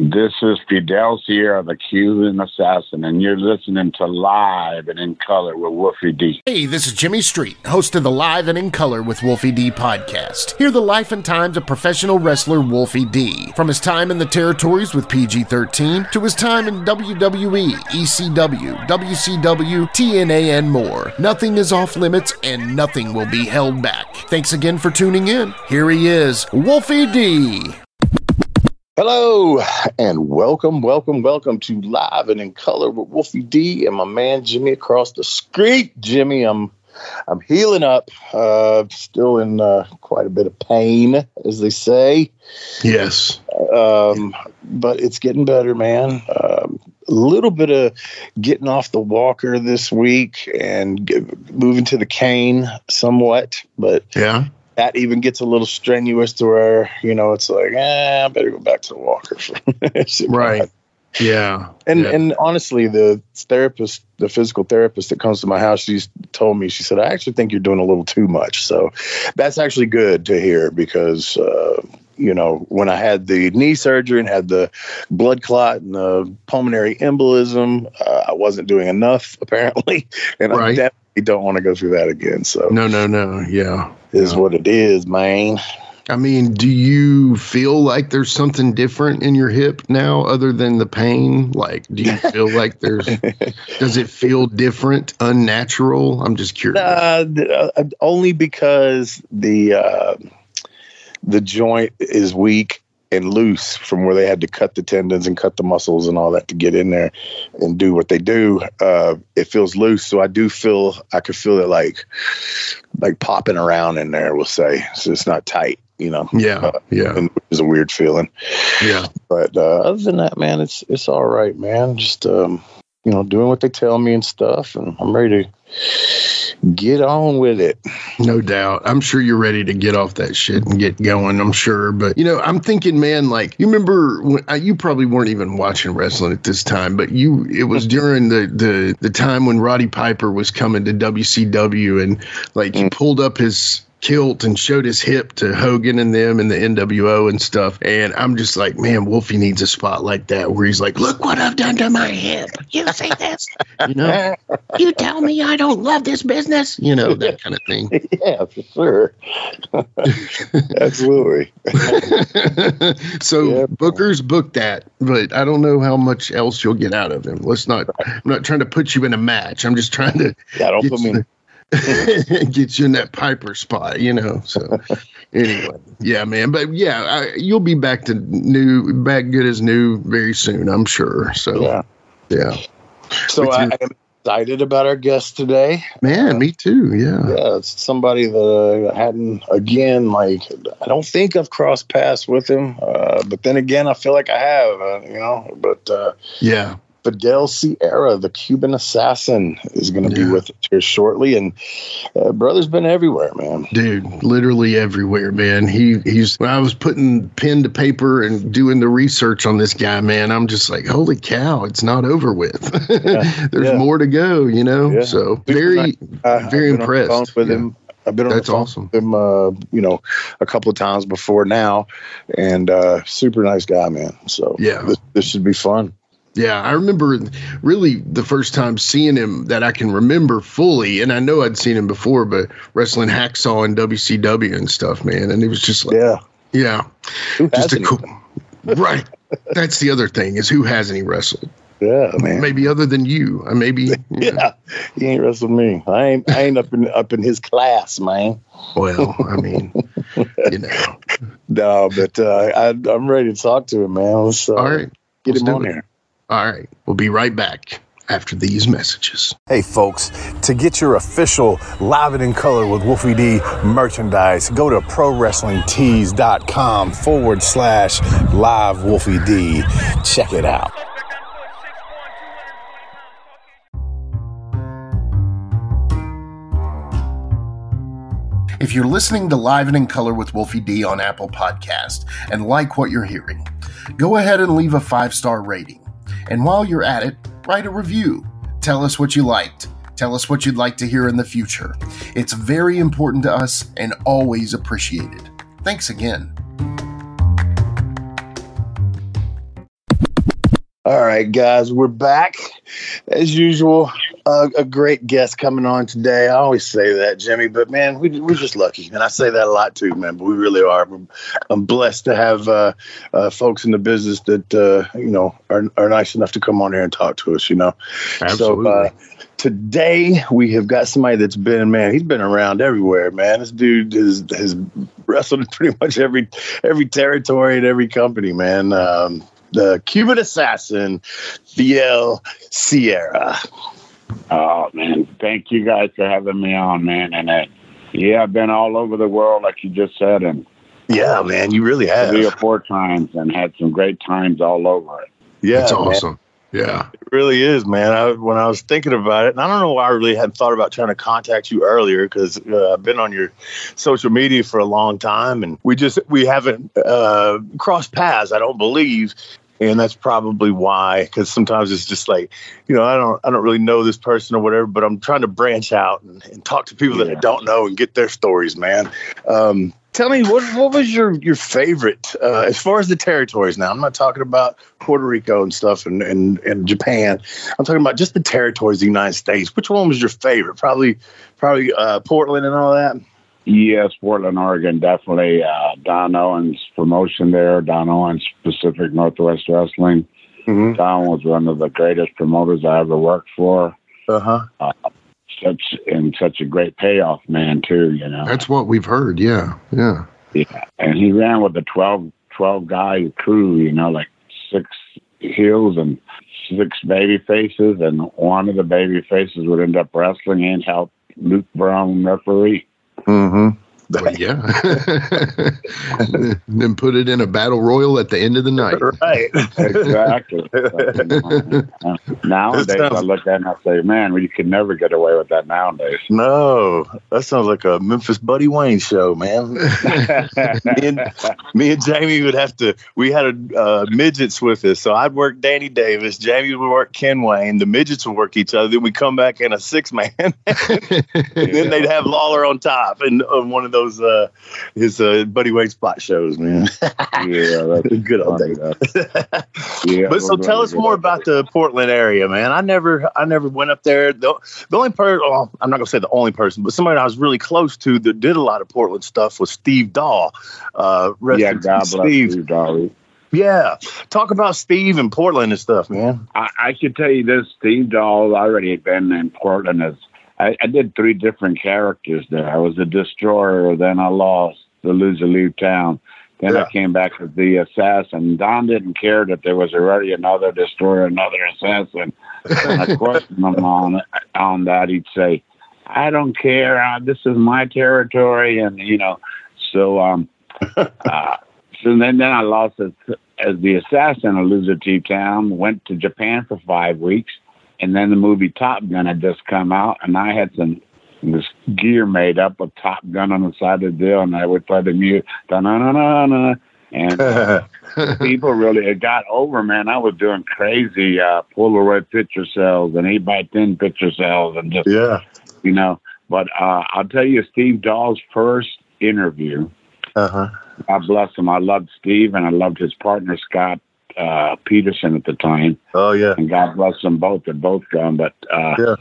This is Fidel Sierra, the Cuban assassin, and you're listening to Live and in Color with Wolfie D. Hey, this is Jimmy Street, host of the Live and in Color with Wolfie D podcast. Hear the life and times of professional wrestler Wolfie D. From his time in the territories with PG 13 to his time in WWE, ECW, WCW, TNA, and more. Nothing is off limits and nothing will be held back. Thanks again for tuning in. Here he is, Wolfie D. Hello and welcome, welcome, welcome to Live and in Color with Wolfie D and my man Jimmy across the street. Jimmy, I'm I'm healing up. Uh, still in uh, quite a bit of pain, as they say. Yes. Um, but it's getting better, man. Um, a little bit of getting off the walker this week and get, moving to the cane somewhat, but Yeah. That even gets a little strenuous to where you know it's like, eh, I better go back to the walker. Right. Yeah. And Yeah. and honestly, the therapist, the physical therapist that comes to my house, she's told me, she said, I actually think you're doing a little too much. So that's actually good to hear because uh, you know, when I had the knee surgery and had the blood clot and the pulmonary embolism, uh, I wasn't doing enough apparently, and I Definitely don't want to go through that again. So No, no, no. Yeah. is what it is, man. I mean, do you feel like there's something different in your hip now other than the pain? Like, do you feel like there's, does it feel different, unnatural? I'm just curious. Uh, only because the uh, the joint is weak and loose from where they had to cut the tendons and cut the muscles and all that to get in there and do what they do. Uh, it feels loose, so I do feel I could feel it like like popping around in there. We'll say so it's not tight, you know. Yeah. Yeah. and which is a weird feeling. Yeah. But uh, other than that, man, it's it's all right, man. Just um, you know, doing what they tell me and stuff, and I'm ready to get on with it. No doubt. I'm sure you're ready to get off that shit and get going. I'm sure. But, you know, I'm thinking, man, like, you remember when uh, you probably weren't even watching wrestling at this time, but you, it was during the, the, the time when Roddy Piper was coming to WCW and, like, he pulled up his, kilt and showed his hip to Hogan and them and the NWO and stuff. And I'm just like, man, Wolfie needs a spot like that where he's like, look what I've done to my hip. You say this, you know, you tell me I don't love this business, you know, that kind of thing. yeah, for sure. Absolutely. so Yeah. Booker's booked that, but I don't know how much else you'll get out of him. Let's not. I'm not trying to put you in a match. I'm just trying to Yeah, don't put me. you, get you in that Piper spot, you know. So anyway, yeah, man. But yeah, I, you'll be back to new, back good as new very soon, I'm sure. So Yeah. yeah, So With I, your- am excited about our guest today. man, me too. Yeah, Yeah, it's somebody that I hadn't again like I don't think I've crossed paths with him, uh, but then again I feel like I have, uh, you know. But uh, yeah, Fidel Sierra, the Cuban assassin, is going to be with us here shortly, and uh, brother's been everywhere, man. dude, literally everywhere, man. He he's when I was putting pen to paper and doing the research on this guy, man, I'm just like, holy cow, it's not over with. There's yeah. more to go, you know. Yeah. So very, Uh, very on the impressed. with Yeah. him. I've been on That's the phone awesome. with him, uh, you know, a couple of times before now, and uh, super nice guy, man. So Yeah. this, this should be fun. Yeah, I remember really the first time seeing him that I can remember fully, and I know I'd seen him before, but wrestling hacksaw and WCW and stuff, man, and it was just like, Yeah, yeah, Who just a cool, right. That's the other thing is who hasn't he wrestled? Yeah, man. Maybe other than you, maybe. Yeah, he ain't wrestled me. I ain't. I ain't up in up in his class, man. Well, I mean, you know. No, but uh, I, I'm ready to talk to him, man. Let's uh, All right, get let's him on it. here. All right. We'll be right back after these messages. Hey folks, to get your official Live It in Color with Wolfie D merchandise, go to ProWrestlingTees.com forward slash live Wolfie D. Check it out. If you're listening to Live and in Color with Wolfie D on Apple Podcast and like what you're hearing, go ahead and leave a five star rating. And while you're at it, write a review. Tell us what you liked. Tell us what you'd like to hear in the future. It's very important to us and always appreciated. Thanks again. All right, guys, we're back as usual. Uh, a great guest coming on today. I always say that, Jimmy, but man, we, we're just lucky, and I say that a lot too, man. But we really are. I'm blessed to have uh, uh, folks in the business that uh, you know are, are nice enough to come on here and talk to us. You know, Absolutely. So, uh, today we have got somebody that's been man he's been around everywhere man this dude has, has wrestled in pretty much every every territory and every company man um, the cuban assassin Fidel sierra Oh man, thank you guys for having me on, man. And uh, yeah, I've been all over the world, like you just said, and yeah man you really have three or four times, and had some great times all over it. yeah That's man. Yeah. It really is, man. I, when I was thinking about it, and I don't know why I really hadn't thought about trying to contact you earlier because uh, I've been on your social media for a long time, and we just we haven't uh, crossed paths. I don't believe, and that's probably why. Because sometimes it's just like, you know, I don't I don't really know this person or whatever, but I'm trying to branch out and, and talk to people that I don't know and get their stories, man. Um, tell me what what was your your favorite uh, as far as the territories now i'm not talking about puerto rico and stuff and, and and japan i'm talking about just the territories of the united states which one was your favorite probably probably uh, portland and all that Yes, Portland, Oregon, definitely. Uh, Don Owen's promotion there. Don Owen's Pacific Northwest Wrestling. mm-hmm. Don was one of the greatest promoters I ever worked for. uh-huh Such and such a great payoff, man, too. You know. That's what we've heard. Yeah. Yeah. Yeah, and he ran with a 12, 12 guy crew, you know, like six heels and six baby faces, and one of the baby faces would end up wrestling and help Luke Brown referee. mm-hmm Well, yeah. then put it in a battle royal at the end of the night. right Exactly. Uh, nowadays, I look at it and I say, man, we could never get away with that nowadays. no that sounds like a memphis buddy wayne show man me and, me and Jamie would have to. We had a uh, midgets with us, so I'd work Danny Davis. Jamie would work Ken Wayne. The midgets would work each other. Then we come back in a six man, and then they'd have Lawler on top and on one of those uh, his uh, Buddy Wayne spot shows. Man, Yeah, that's a good old funny, days. Yeah, But so tell us more about the Portland area, man. I never, I never went up there. The, the only person, well, I'm not gonna say the only person, but somebody I was really close to that did a lot of Portland stuff was Steve Doll. Uh, rest Yeah, God peace, bless Steve. you, Darby. Yeah, talk about Steve and Portland and stuff, man. I, I should tell you this: Steve Doll already had been in Portland as I, I did three different characters there. I was a destroyer, then I lost the loser leave town. Then Yeah. I came back as the assassin. Don didn't care that there was already another destroyer, another assassin. And I questioned him on on that. He'd say, "I don't care. Uh, this is my territory," and you know. So um, uh, so then then I lost as as the assassin of Loser T Town. Went to Japan for five weeks, and then the movie Top Gun had just come out, and I had some this gear made up with Top Gun on the side of the deal, and I would play the music, da na na na na, and uh, people really it got over. Man, I was doing crazy uh, Polaroid picture cells and eight by ten picture cells, and just yeah. you know. But uh, I'll tell you, Steve Doll's first interview. Uh huh. God bless him. I loved Steve and I loved his partner Scott uh, Peterson at the time, Oh yeah. and God bless them both. They're both gone, but uh, Yeah.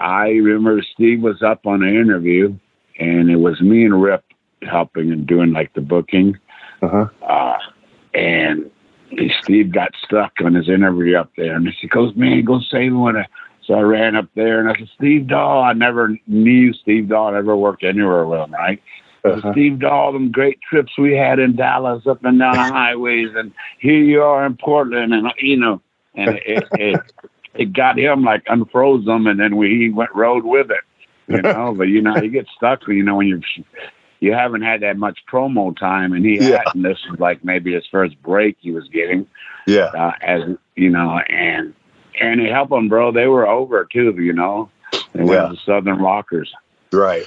I remember Steve was up on an interview, and it was me and Rip helping and doing like the booking, Uh-huh. uh, and Steve got stuck on his interview up there, and he goes, "Man, go save one." So I ran up there and I said, "Steve Doll." I never knew Steve Doll. I never worked anywhere with him, right? Uh-huh. Steve Doll, them great trips we had in Dallas up and down the highways, and here you are in Portland, and you know, and it it, it got him like unfroze him, and then we he went rode with it, you know. but you know, you get stuck, you know, when you you haven't had that much promo time, and he Yeah. had, and this was like maybe his first break he was getting, Yeah. uh, as you know, and and it helped him, bro. They were over too, you know. They Yeah. to Southern Rockers. Right.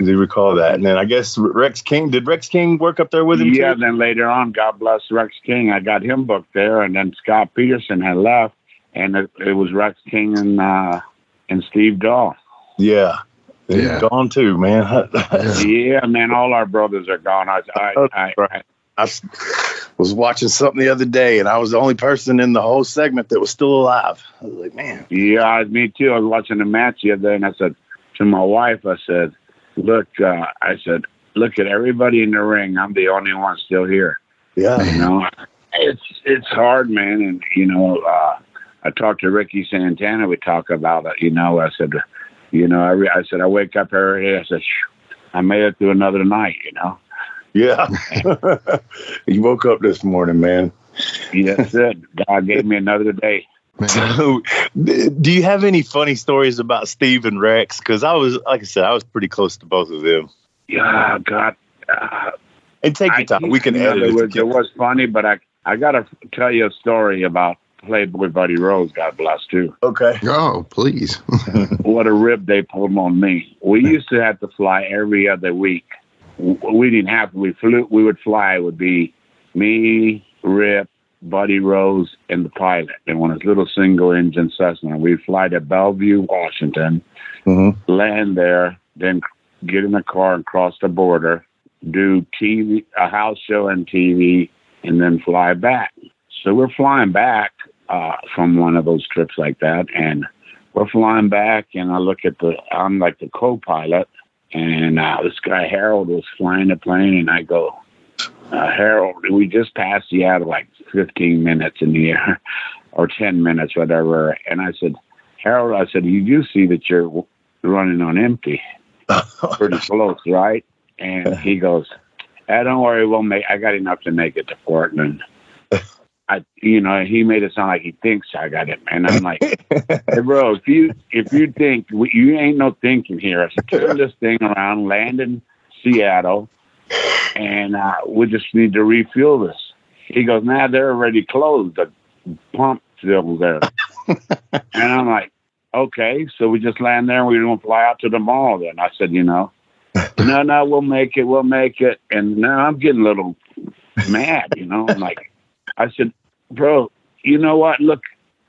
I do recall that. And then I guess Rex King did Rex King work up there with him Yeah, too? then later on, God bless Rex King. I got him booked there, and then Scott Peterson had left, and it, it was Rex King and uh, and Steve Doll. Yeah. He's Yeah. gone too, man. Yeah, man, all our brothers are gone. I, I, I, I, I, was watching something the other day, and I was the only person in the whole segment that was still alive. I was like, man. Yeah, me too. I was watching the match the other day, and I said to my wife, I said, "Look," uh, I said, "Look at everybody in the ring. I'm the only one still here." Yeah. You know, it's it's hard, man. And you know, uh, I talked to Ricky Santana. We talk about it. You know, I said, you know, I, re- I said I wake up every day. I said, "Phew, I made it through another night. You know, Yeah. you woke up this morning, man. that's it. God gave me another day. So, do you have any funny stories about Steve and Rex? Because I was, like I said, I was pretty close to both of them. Yeah, God. Uh, And take your I time. think, We can you edit it. it. Was, it was funny, but I I got to tell you a story about Playboy Buddy Rose. God bless too. Okay. Oh, please. what a rib they pulled on me. We used to have to fly every other week. We didn't have to. We flew. We would fly. It would be me, Rip, Buddy Rose, and the pilot one of his little single engine Cessna. We'd fly to Bellevue, Washington, hmm land there, then get in the car and cross the border, do TV, a house show and TV, and then fly back. So we're flying back uh, from one of those trips like that, and we're flying back, and I look at the, I'm like the co-pilot, and uh, this guy Harold was flying the plane, and I go, uh, Harold, we just passed Seattle like 15 minutes in the air, or 10 minutes, whatever, and I said, Harold, I said, you do see that you're running on empty pretty close, right? And he goes, ah, "Don't worry, we'll make. I got enough to make it to Portland." I, you know, he made it sound like he thinks I got it, and I'm like, "Hey, bro, if you if you think you ain't no thinking here, I said, turn this thing around, land in Seattle, and uh, we just need to refuel this." He goes, "Nah, they're already closed. The pump's still there," and I'm like okay, so we just land there and we don't fly out to the mall then. I said, you know, no, no, we'll make it, we'll make it. And now I'm getting a little mad, you know. I'm like, I said, bro, you know what? Look,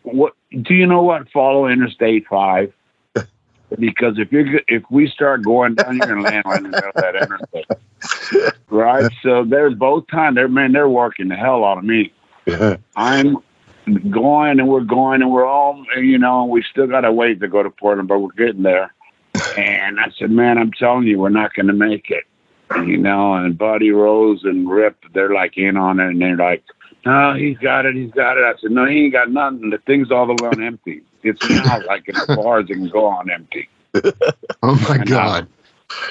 what do you know what? Follow Interstate Five. Because if you're if we start going down, you're gonna land right in the middle of that interstate, right? So they're both time. They're man, they're working the hell out of me. I'm going and we're going and we're all, you know, we still got a ways to go to Portland, but we're getting there. And I said, man, I'm telling you, we're not going to make it, you know. And Buddy Rose and Rip, they're like in on it, and they're like, no, he's got it, he's got it. I said, no, he ain't got nothing. The thing's all the way on empty. It's not like as far as it can go on empty. Oh my And, uh, God.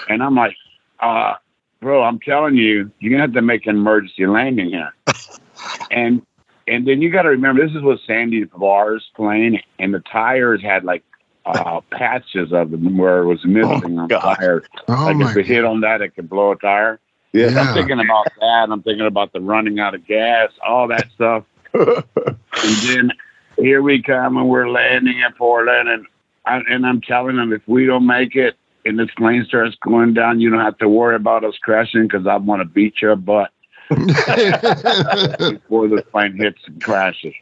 And I'm like, uh, bro, I'm telling you, you're gonna have to make an emergency landing here. and and then you got to remember, this is with Sandy Barr's plane, and the tires had like uh, patches of them where it was missing on the God. tires. Oh like if it hit on that, it could blow a tire. Yeah. I'm thinking about that. I'm thinking about the running out of gas, all that stuff. and then here we come, and we're landing at Portland, and I, and I'm telling them if we don't make it, and this plane starts going down, you don't have to worry about us crashing because I want to beat your butt before the plane hits and crashes.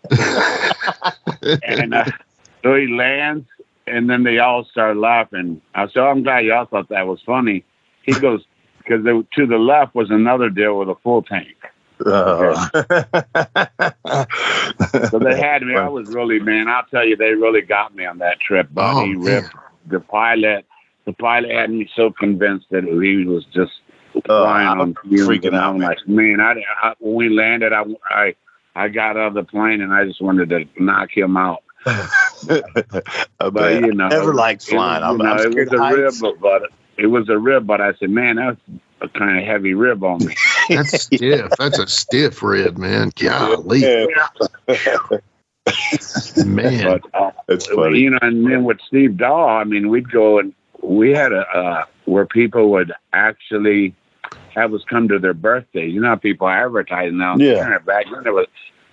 and uh, so he lands, and then they all start laughing. I said, oh, "I'm glad y'all thought that was funny." He goes, "Because to the left was another deal with a full tank." Uh, So they had me. I was really, man. I'll tell you, they really got me on that trip. Buddy, Oh, Rip, the pilot. The pilot had me so convinced that he was just flying I'm on fumes. freaking and out, I'm man. like, man, I, I when we landed, I, I, I got out of the plane and I just wanted to knock him out. But you know, I Never liked it was, flying. you I'm, know, I'm it was a rib, heights. but, but it was a rib. But I said, man, that's a kind of heavy rib on me. That's stiff. That's a stiff rib, man. Golly, man. But uh, That's funny. you know, and then with Steve Doll, I mean, we'd go and we had a uh, where people would actually have us come to their birthdays. You know, how people advertise now. Yeah. Internet Back then, it was,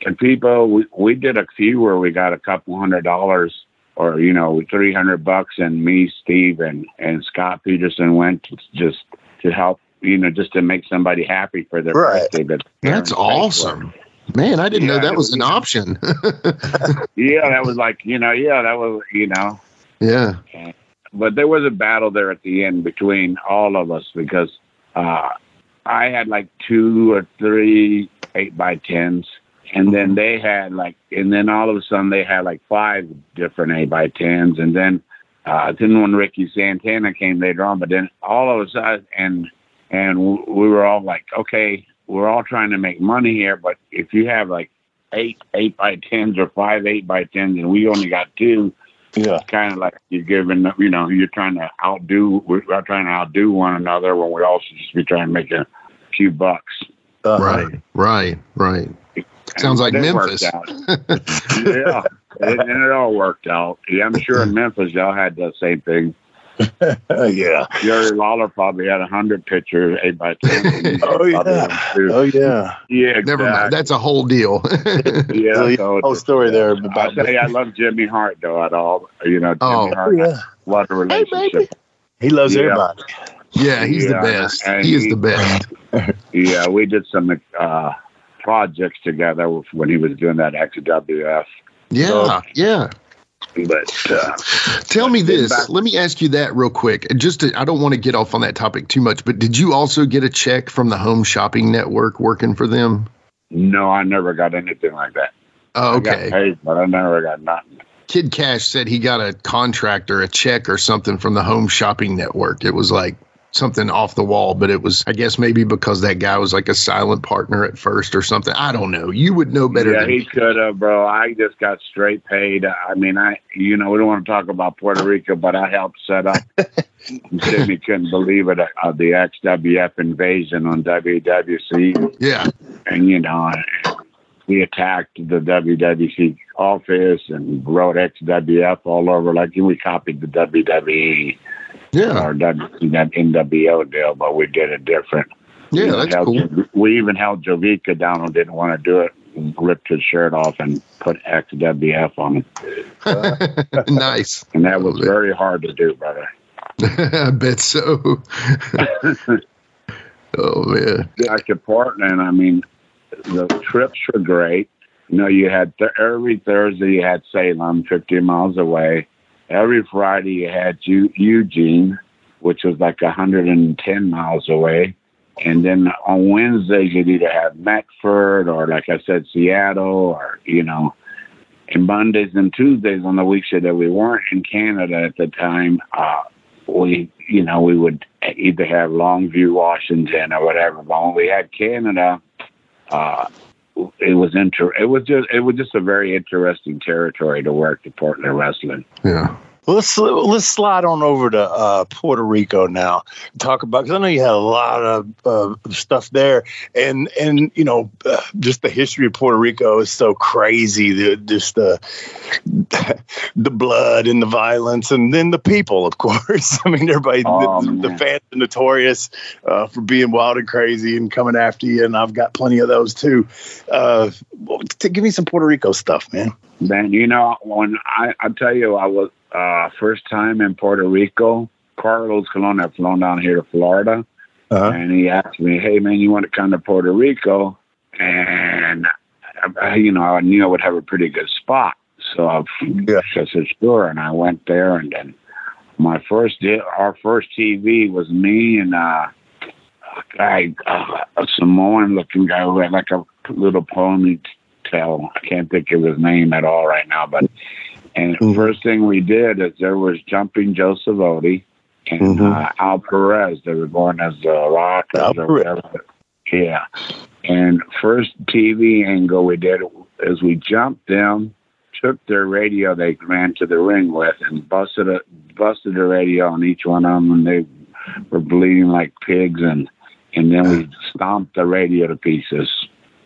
and people, we, we did a few where we got a couple hundred dollars or you know, three hundred bucks, and me, Steve, and and Scott Peterson went to just to help. You know, just to make somebody happy for their Right. birthday. But That's awesome. Man, I didn't know that was was- an option. Yeah, that was like you know, yeah, that was you know. yeah. But there was a battle there at the end between all of us because uh, I had like two or three eight by tens, and then they had like, and then all of a sudden they had like five different eight by tens, and then uh, then when Ricky Santana came later on, but then all of a sudden, and and we were all like, okay, we're all trying to make money here, but if you have like eight eight by tens or five eight by tens, and we only got two, Yeah. kind of like you're giving, you know, you're trying to outdo, we're trying to outdo one another when we also just be trying to make a few bucks. Uh-huh. Right, right, right. Sounds like And it worked Memphis. yeah, and, and it all worked out. Yeah, I'm sure in Memphis y'all had the same thing. Yeah. Jerry Lawler probably had a hundred pictures, eight by ten. Oh, yeah. Oh yeah. yeah. Never mind. That's a whole deal. Yeah, So, so whole story there I about tell you, I love Jimmy Hart though. At all, you know, Jimmy Oh. Oh, Hart. yeah. What a relationship. He loves Yeah. everybody. yeah, he's the best. and He is he- the best. Yeah, we did some uh, projects together when he was doing that XWF. Yeah, yeah. But uh, Tell me this. back- Let me ask you that real quick. Just to, I don't want to get off on that topic too much, but did you also get a check from the Home Shopping Network working for them? no, I never got anything like that. Oh, I okay. paid, but I never got nothing. Kid Cash said he got a contract or a check or something from the Home Shopping Network. It was like something off the wall, but it was, I guess, maybe because that guy was like a silent partner at first or something. I don't know. You would know better yeah, he could have, bro. I just got straight paid. I mean, I, you know, we don't want to talk about Puerto Rico, but I helped set up. Jimmy couldn't believe it. Uh, the XWF invasion on WWC. Yeah. and you know, we attacked the WWC office and wrote XWF all over. Like we copied the WWE Yeah. or WCW NWO deal, but we did it different. Yeah. We That's held- cool. We even held Jovica down and didn't want to do it. Ripped his shirt off and put XWF on him, nice. and that was very hard to do, brother. I bet so. oh, man. Back to Portland, I mean, the trips were great. You know, you had th- every Thursday you had Salem, 50 miles away. Every Friday you had Eu- Eugene, which was like 110 miles away. And then on Wednesdays you'd either have Medford or, like I said, Seattle or, you know, and Mondays and Tuesdays on the weeks that we weren't in Canada at the time, uh, we, you know, we would either have Longview, Washington, or whatever. But when we had Canada, uh, it was inter- It was just, it was just a very interesting territory to work the Portland wrestling. Yeah. Let's let's slide on over to uh, Puerto Rico now. Talk about because I know you had a lot of uh, stuff there, and and you know uh, just the history of Puerto Rico is so crazy. The just the the blood and the violence, and then the people, of course. I mean, everybody, Oh, the, the fans are notorious uh, for being wild and crazy and coming after you, and I've got plenty of those too. Uh, to give me some Puerto Rico stuff, man. Man, you know, when I, I tell you, I was uh, first time in Puerto Rico. Carlos Colon had flown down here to Florida, Uh-huh. and he asked me, "Hey, man, you want to come to Puerto Rico?" And I, you know, I knew I would have a pretty good spot, so I, Yeah. I said, "Sure." And I went there, and then my first day, our first TV was me and uh, a guy, uh, a Samoan-looking guy who had like a little ponytail. I can't think of his name at all right now, but and first thing we did is there was jumping Joe Savoldi and Mhm. uh, Al Perez. They were born as the Rockers Al or Perez. whatever. Yeah. And first TV angle we did is we jumped them, took their radio they ran to the ring with, and busted it, busted the radio on each one of them, and they were bleeding like pigs, and and then we stomped the radio to pieces.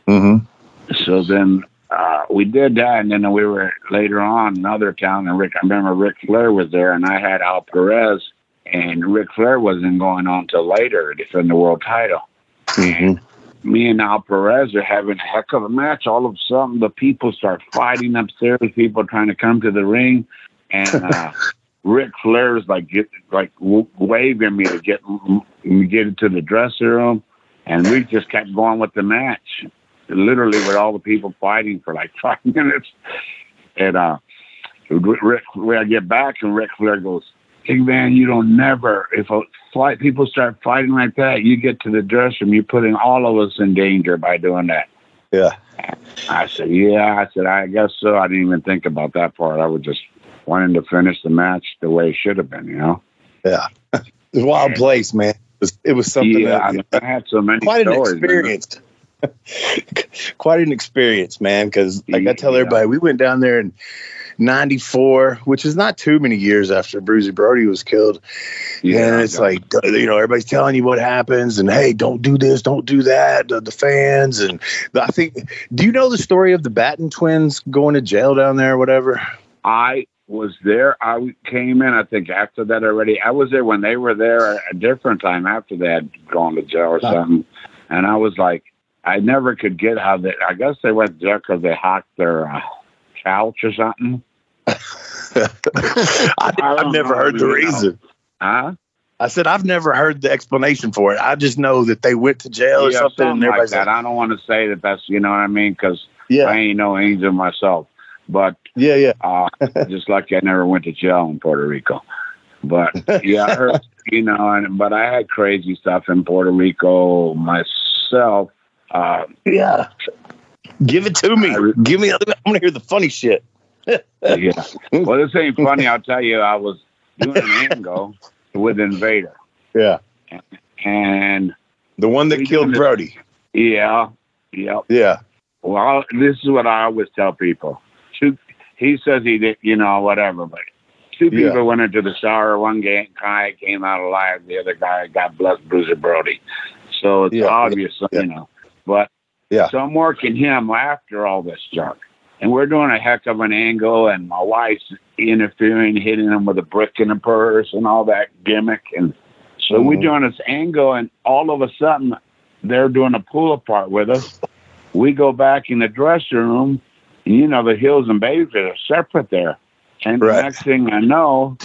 Mm-hmm. So then uh, we did that, and then we were later on another town, and Rick, I remember Ric Flair was there, and I had Al Perez, and Ric Flair wasn't going on till later to defend the world title. Mm-hmm. Me and Al Perez are having a heck of a match. All of a sudden, the people start fighting upstairs. People trying to come to the ring, and uh, Ric Flair is like get like w- waving me to get get into the dressing room, and we just kept going with the match literally with all the people fighting for like five minutes. And uh, Rick, when I get back, and Ric Flair goes, "Hey man, you don't never if a fight people start fighting like that, you get to the dressing room, you're putting all of us in danger by doing that." Yeah. I said, yeah. I said, I guess so. I didn't even think about that part. I was just wanting to finish the match the way it should have been, you know? Yeah. It's a wild place, man. It was, it was something yeah, that, I, I had so many quite an stories, man. quite an experience, man. Because like I tell everybody, we went down there in '94, which is not too many years after Bruiser Brody was killed. Yeah, and it's like you know everybody's telling you what happens, and hey, don't do this, don't do that. The, the fans and the, I think. Do you know the story of the Batten twins going to jail down there, or whatever? I was there. I came in, I think, after that already. I was there when they were there a different time after they had gone to jail or something. And I was like, I never could get how they, I guess they went jail because they hocked their uh, couch or something. I, I I've never heard the you know. reason. Huh? I said I've never heard the explanation for it. I just know that they went to jail or yeah, something, and like that. like, I don't want to say that that's, you know what I mean? Because yeah, I ain't no angel myself. But yeah, yeah. uh, just like I never went to jail in Puerto Rico. But yeah, I heard, you know, and but I had crazy stuff in Puerto Rico myself. Uh, Yeah. Give it to me. I- Give me. I want to hear the funny shit. yeah. Well, this ain't funny. I'll tell you, I was doing an angle with Invader, Yeah. and The one that killed did it. Brody. yeah, yeah. Yeah. Well, this is what I always tell people. Two, he says he did, you know, whatever, but two Yeah. people went into the shower. One ga- guy came out alive. The other guy got blessed, Bruiser Brody. So it's Yeah, obvious, yeah. you know. But Yeah. so I'm working him after all this junk. And we're doing a heck of an angle, and my wife's interfering, hitting him with a brick in the purse and all that gimmick. And so we're Mhm. doing this angle, and all of a sudden, they're doing a pull apart with us. We go back in the dressing room, and you know, the Hills and Babies are separate there. And Right. the next thing I know,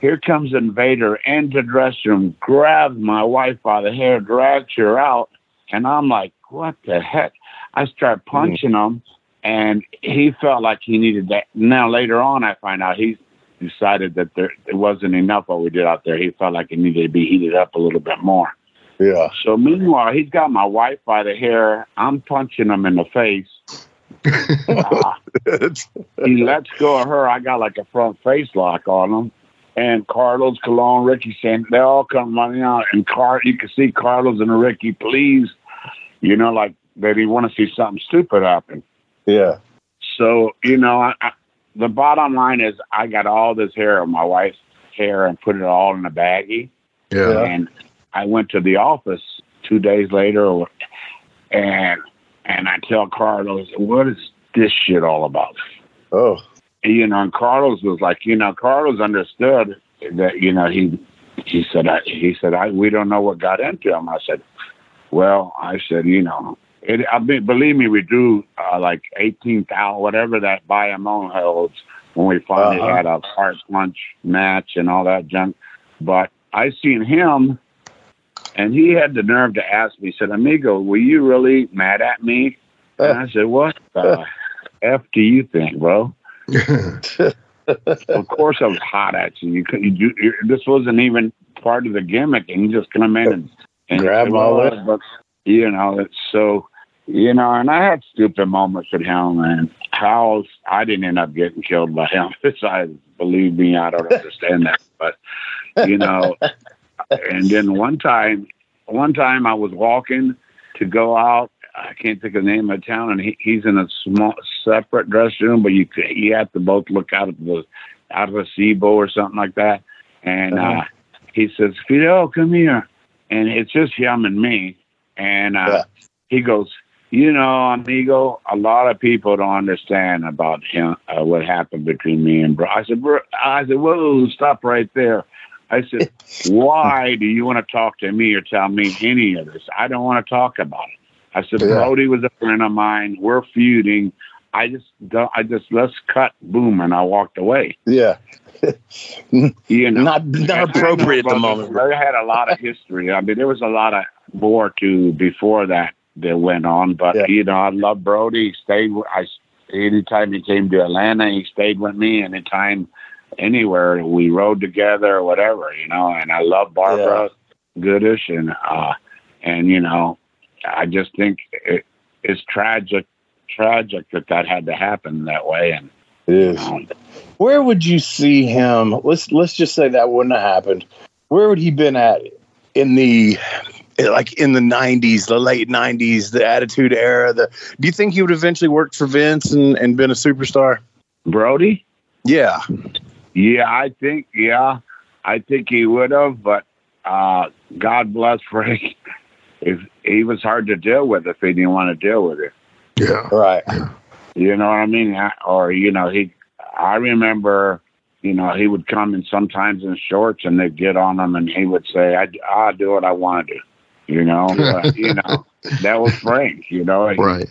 here comes Invader into the dressing room, grabs my wife by the hair, drags her out, and I'm like, what the heck? I start punching him, and he felt like he needed that. Now, later on, I find out he decided that there it wasn't enough what we did out there. He felt like it needed to be heated up a little bit more. Yeah. So meanwhile, he's got my wife by the hair. I'm punching him in the face. Uh, he lets go of her. I got like a front face lock on him. And Carlos, Colon, Ricky, San, they all come running out. And Car, you can see Carlos and Ricky, please, you know, like they didn't want to see something stupid happen. yeah. So, you know, I, I, the bottom line is I got all this hair of my wife's hair and put it all in a baggie. Yeah. And I went to the office two days later, and and I tell Carlos, "What is this shit all about?" Oh. You know, and Carlos was like, you know, Carlos understood that, you know, he he said, I, he said, I we don't know what got into him. I said, well, I said, you know, it, I mean, believe me, we drew uh, like eighteen thousand, whatever that Bayamon holds when we finally Uh-huh. had a heart punch match and all that junk. But I seen him, and he had the nerve to ask me. He said, "Amigo, were you really mad at me?" And I said, "What the f do you think, bro?" of course, I was hot at you. You. You, you, this wasn't even part of the gimmick, and you just come in and, and Grab all that. But you know, it's so. You know, and I had stupid moments with him, and how I didn't end up getting killed by him. Besides, believe me, I don't understand that. But you know, and then one time, one time I was walking to go out. I can't think of the name of the town, and he, he's in a small separate dressing room, but you c- you have to both look out of the out of a SIBO or something like that. And Uh-huh. uh, he says, "Fidel, come here," and it's just him and me. And uh, Yeah. he goes, "You know, amigo, a lot of people don't understand about him uh, what happened between me and bro." I said, bro, "I said, whoa, stop right there." I said, "Why do you want to talk to me or tell me any of this? I don't want to talk about it." I said, Yeah. "Brody was a friend of mine. We're feuding. I just, don't, I just let's cut, boom," and I walked away. Yeah. You know, Not not appropriate at the moment. They had a lot of history. I mean, there was a lot of more to before that that went on. But Yeah. you know, I love Brody. He stayed. I anytime he came to Atlanta, he stayed with me. Anytime, anywhere we rode together or whatever, you know. And I love Barbara Goodish, and uh, and you know, I just think it, it's tragic, tragic that that had to happen that way. And It is. um, Where would you see him? Let's let's just say that wouldn't have happened. Where would he been at in the like in the '90s, the late '90s, the Attitude Era? The do you think he would eventually work for Vince and, and been a superstar? Brody, Yeah, yeah, I think, yeah, I think he would have, but uh, God bless Frank. If he was hard to deal with, if he didn't want to deal with it. Yeah. right. You know what I mean? Or you know, he. I remember, you know, he would come in sometimes in shorts, and they'd get on him, and he would say, "I I do what I want to do." You know, But, uh, you know, that was Frank. You know, Right.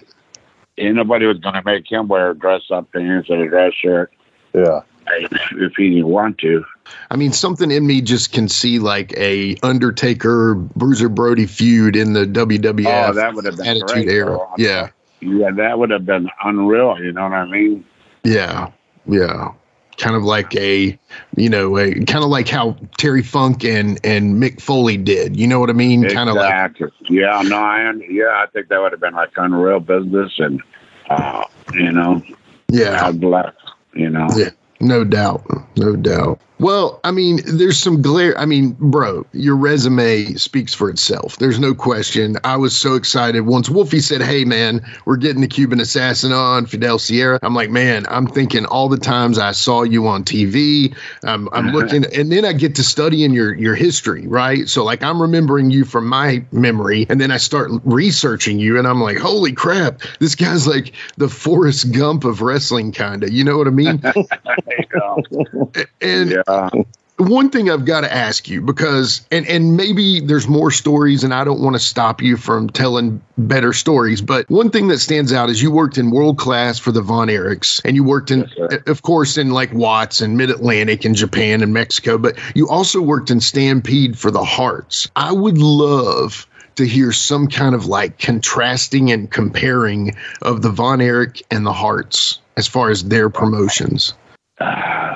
and nobody was going to make him wear a dress up pants and a dress shirt Yeah, if he didn't want to. I mean, something in me just can see like a Undertaker Bruiser Brody feud in the WWF Oh, that would have been Attitude great, Era. though. Yeah. Yeah, that would have been unreal. You know what I mean? Yeah. Yeah. Kind of like a, you know, a kind of like how Terry Funk and and Mick Foley did. You know what I mean? Kind of like Yeah, no, I yeah, I think that would have been like unreal business, and uh, you know, yeah. God bless. You know, Yeah. No doubt. No doubt. Well, I mean, there's some glare. I mean, bro, your resume speaks for itself. There's no question. I was so excited once Wolfie said, Hey, man, we're getting the Cuban Assassin on Fidel Sierra. I'm like, man, I'm thinking all the times I saw you on TV. I'm, I'm looking, and then I get to studying your, your history, right? So, like, I'm remembering you from my memory, and then I start researching you, and I'm like, holy crap, this guy's like the Forrest Gump of wrestling, kind of. You know what I mean? And yeah, one thing I've got to ask you because and and maybe there's more stories and I don't want to stop you from telling better stories but one thing that stands out is you worked in world class for the Von Erichs and you worked in Yes, of course in like Watts and Mid Atlantic and Japan and Mexico but you also worked in Stampede for the Hearts. I would love to hear some kind of like contrasting and comparing of the Von Erich and the Hearts as far as their promotions. Uh,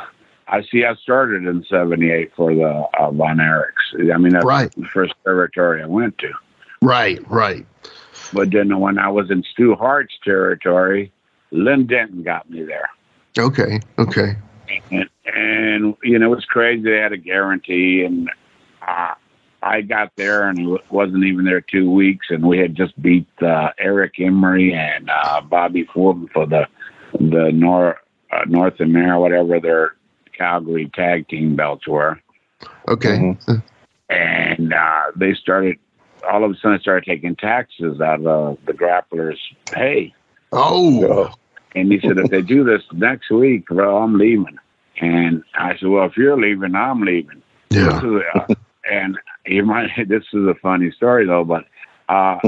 I see. I started in '78 for the uh, Von Erichs. I mean, that's Right. the first territory I went to. right right But then when I was in Stu Hart's territory, Len Denton got me there. okay okay and, and you know it was crazy. They had a guarantee, and uh, I got there and wasn't even there two weeks, and we had just beat uh, Eric Embry and uh, Bobby Fulton for the the North uh, North America, whatever their Calgary tag team belts were, Okay. and uh, they started. All of a sudden, started taking taxes out of the grapplers' pay. Oh, And he said, if they do this next week, bro, I'm leaving. And I said, well, if you're leaving, I'm leaving. yeah. This is, uh, and you might, this is a funny story though, but uh,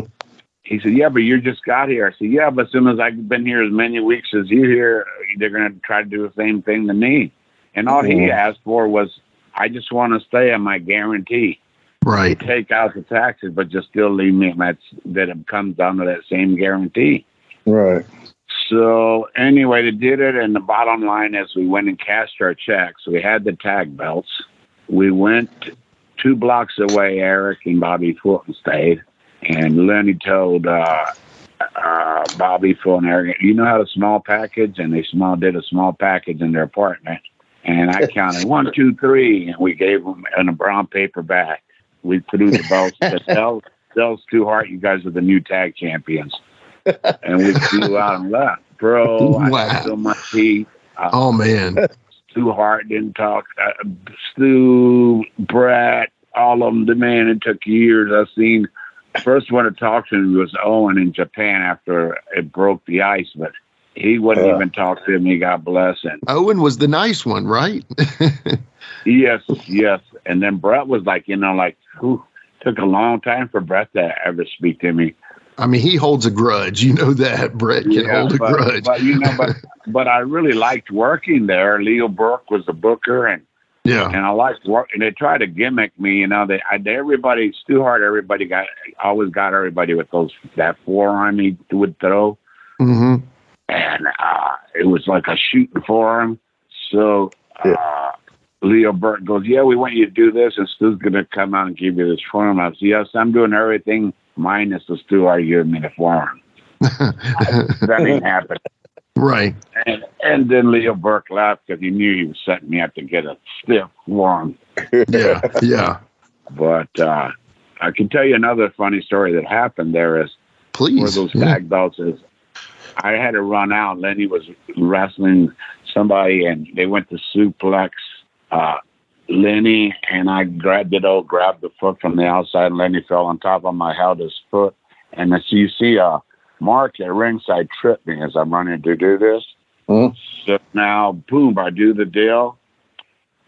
he said, yeah, but you just got here. I said, yeah, but as soon as I've been here as many weeks as you here, they're going to try to do the same thing to me. And all he Mhm. asked for was, I just want to stay on my guarantee. Right. Take out the taxes, but just still leave me. That's that it comes down to that same guarantee. Right. So anyway, they did it, and the bottom line is we went and cashed our checks. We had the tag belts. We went two blocks away. Eric and Bobby Fulton stayed, and Lenny told uh, uh, Bobby Fulton, Eric, "You know how to small package?" And they small did a small package in their apartment. And I counted one, two, three, and we gave them in a brown paper bag. We threw the belts. Said, "Tell, tell Stu Hart, you guys are the new tag champions." and we flew out and left. Bro, I Wow. had so much heat. Uh, Oh man. Stu Hart didn't talk. Uh, Stu, Bret, all of them. The man, it took years. I seen first one to talk to him was Owen in Japan after it broke the ice, but he wouldn't Yeah. even talk to me. God bless him. Owen was the nice one, right? Yes, yes. And then Bret was like, you know, like, whew, took a long time for Bret to ever speak to me. I mean, he holds a grudge. You know that. Bret can Yeah, hold a but, grudge. But you know, but but I really liked working there. Leo Burke was the booker, and yeah. and I liked work. And they tried to gimmick me. You know, they, I, they everybody Stu Hart, everybody got always got everybody with those that forearm he would throw, and uh, it was like a shooting forearm. So. Uh, Leo Burke goes, yeah, we want you to do this, and Stu's going to come out and give you this forearm. I said, yes, I'm doing everything minus the Stu Hart giving me the forearm. that ain't happening. Right. And, and then Leo Burke laughed because he knew he was setting me up to get a stiff one. Yeah. Yeah. But uh, I can tell you another funny story that happened there is for Please. those Yeah. tag belts is I had to run out. Lenny was wrestling somebody and they went to suplex uh, Lenny and I grabbed it all, grabbed the foot from the outside and Lenny fell on top of my held his foot. And as you see uh Mark at ringside tripped me as I'm running to do this. Mhm. So now boom, I do the deal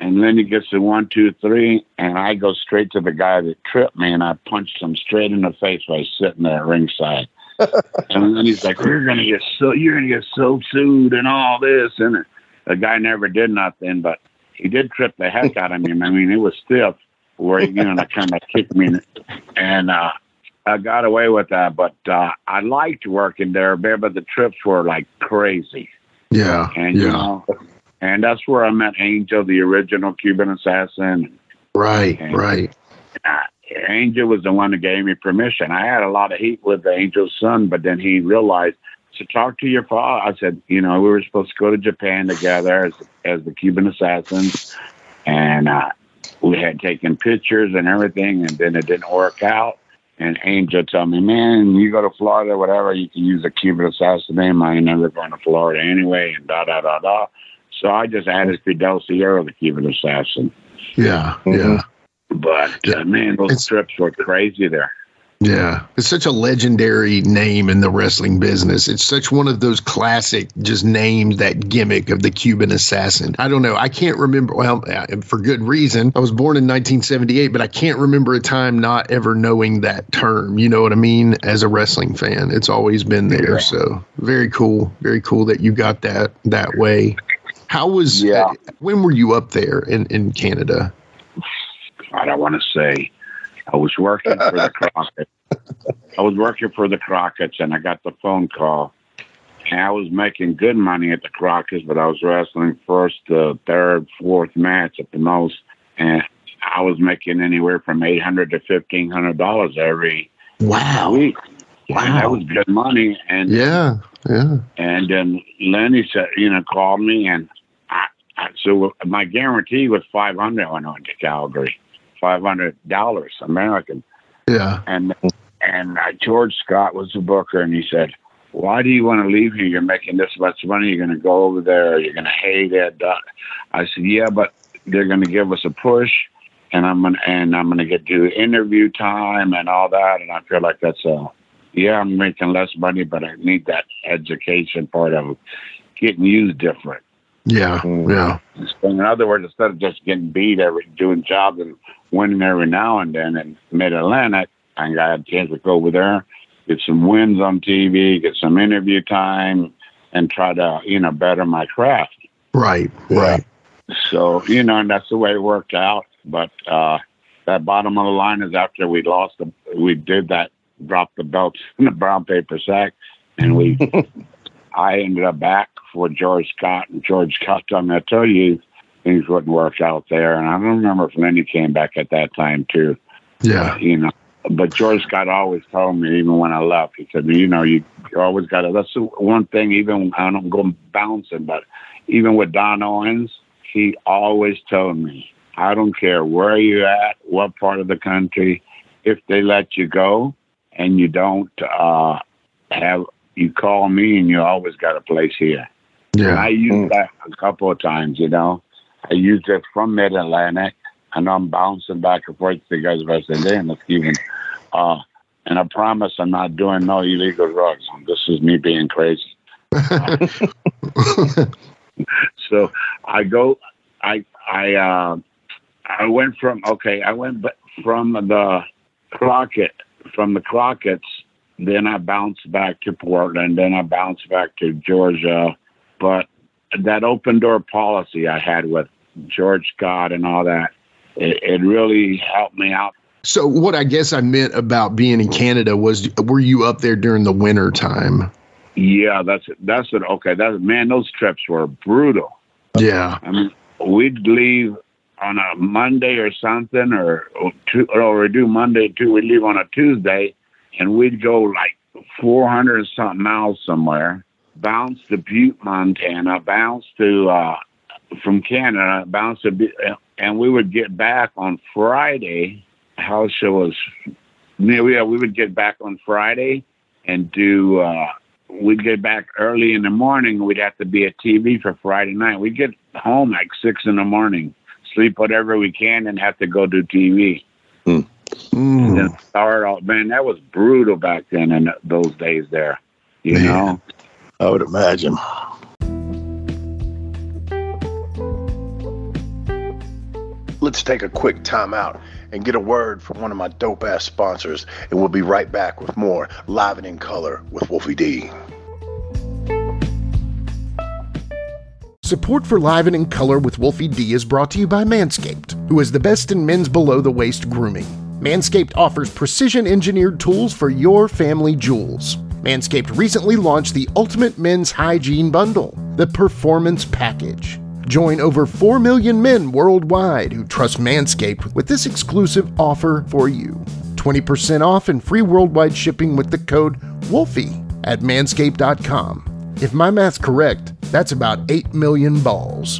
and Lenny gets the one, two, three, and I go straight to the guy that tripped me, and I punched him straight in the face while he's sitting there at ringside. And then he's like, "You're gonna get so you're gonna get so sued and all this," and the guy never did nothing, but he did trip the heck out of me. I mean, it was stiff where he, you know, that kind of kicked me, and uh, I got away with that. But uh, I liked working there, but the trips were like crazy. Yeah. And you know, and that's where I met Angel, the original Cuban assassin. Right. And- Right. Uh, Angel was the one that gave me permission. I had a lot of heat with the Angel's son, but then he realized to talk to your father. I said, you know, we were supposed to go to Japan together as as the Cuban assassins, and uh, we had taken pictures and everything, and then it didn't work out. And Angel told me, man, you go to Florida, whatever, you can use a Cuban assassin name. I ain't never going to Florida anyway, and da da da da. So I just added Fidel Sierra, the Cuban assassin. Yeah. Yeah. But uh, man, those It's- trips were crazy there. Yeah, it's such a legendary name in the wrestling business. It's such one of those classic just names, that gimmick of the Cuban assassin. I don't know. I can't remember. Well, uh, for good reason. I was born in 1978, but I can't remember a time not ever knowing that term. You know what I mean? As a wrestling fan, it's always been there. Yeah. So very cool. Very cool that you got that that way. How was? Yeah. uh, when were you up there in in Canada? I don't want to say. I was working for the Crockett's. I was working for the Crockett's, and I got the phone call. And I was making good money at the Crockett's, but I was wrestling first, uh, third, fourth match at the most, and I was making anywhere from eight hundred to fifteen hundred dollars every Wow. week. And that was good money. And Yeah. Yeah. And then Lenny said, you know, called me, and I, I so my guarantee was five hundred when I went to Calgary, five hundred dollars American. Yeah. And and uh, George Scott was the booker, and he said, "Why do you want to leave here? You're making this much money. You're going to go over there. You're going to hate it." Uh, I said, "Yeah, but they're going to give us a push." And I'm gonna and I'm gonna get do interview time and all that, and I feel like that's a yeah, I'm making less money, but I need that education part of getting used different. Yeah. Yeah. So in other words, instead of just getting beat every doing jobs and winning every now and then in Mid Atlantic, I got a chance to go over there, get some wins on TV, get some interview time, and try to you know better my craft. Right. Right. So you know, and that's the way it worked out. But uh, that bottom of the line is after we lost the, we did that, dropped the belts in the brown paper sack, and we, I ended up back for George Scott, and George Scott told me, I tell you, things wouldn't work out there. And I don't remember if Lenny came back at that time too. Yeah. You know, but George Scott always told me, even when I left, he said, you know, you, you always got to. That's the one thing. Even I don't go bouncing, but even with Don Owens, he always told me, I don't care where you're at, what part of the country, if they let you go and you don't uh, have, you call me and you always got a place here. And I used Mm. that a couple of times, you know. I used it from Mid Atlantic, and I'm bouncing back and forth to the guys I said, damn, that's even. Uh, and I promise I'm not doing no illegal drugs. This is me being crazy. So I go, I, I, uh, I went from, okay, I went from the Crockett, from the Crockett's, then I bounced back to Portland, then I bounced back to Georgia. But that open door policy I had with George Scott and all that, it, it really helped me out. So what I guess I meant about being in Canada was were you up there during the winter time? Yeah, that's that's it. Okay, that man, those trips were brutal. Yeah. I mean, we'd leave on a Monday or something, or or, two, or we do Monday too. We'd leave on a Tuesday, and we'd go like 400 something miles somewhere, bounce to Butte, Montana, bounce to uh, from Canada, bounce to and we would get back on Friday. House show was yeah, we, would get back on Friday and do. Uh, we'd get back early in the morning. We'd have to be at TV for Friday night. We'd get home like six in the morning, sleep whatever we can, and have to go do TV. And then start off, man, that was brutal back then in those days there. You Yeah. know, I would imagine. Let's take a quick time out and get a word from one of my dope ass sponsors, and we'll be right back with more Live and in Color with Wolfie D. Support for Live and in Color with Wolfie D is brought to you by Manscaped, who is the best in men's below the waist grooming. Manscaped offers precision engineered tools for your family jewels. Manscaped recently launched the Ultimate Men's Hygiene Bundle, the Performance Package. Join over 4 million men worldwide who trust Manscaped with this exclusive offer for you 20% off and free worldwide shipping with the code WOLFIE at manscaped.com. If my math's correct, that's about 8 million balls.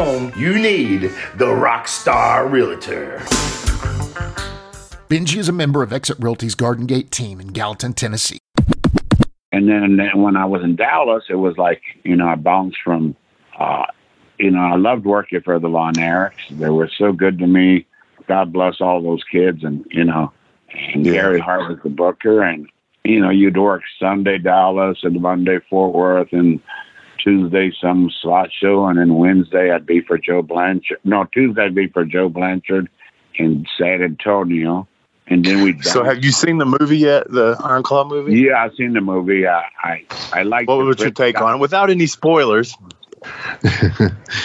you need the Rockstar Realtor. Benji is a member of Exit Realty's Garden Gate team in Gallatin, Tennessee. and then, and then when I was in Dallas, it was like you know I bounced from, uh, you know I loved working for the Von Erichs. They were so good to me. God bless all those kids, and you know, and Gary Hart was the booker, and you know you'd work Sunday Dallas and Monday Fort Worth and Tuesday some slot show, and then Wednesday I'd be for Joe Blanchard. No, Tuesday I'd be for Joe Blanchard in San Antonio, and then we. So, have you seen the movie yet? The Iron Claw movie? Yeah, I've seen the movie. I I, I like. What was your take on it? Without any spoilers.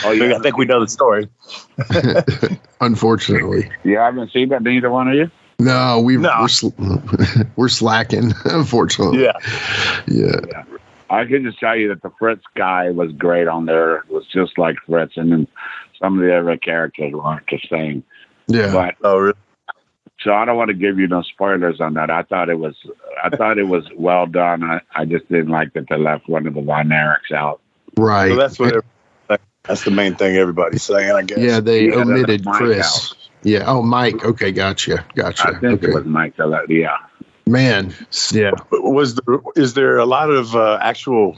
Oh, yeah, I think we know the story. Unfortunately, Yeah, I haven't seen that, neither one of you. no, we No. we're sl- we're slacking. Unfortunately, Yeah. yeah. I can just tell you that the Fritz guy was great on there. It was just like Fritz, and then some of the other characters weren't the same. Yeah. But Oh, really? so I don't want to give you no spoilers on that. I thought it was, I thought it was well done. I, I just didn't like that they left one of the Von Erichs out. right. So that's what. That's the main thing everybody's saying, I guess. yeah, they Yeah, omitted Chris. out. Yeah. Oh, Mike. Okay, gotcha. Gotcha. I think okay. it was Mike that. Yeah. Man. Yeah. Was there is there a lot of uh, actual,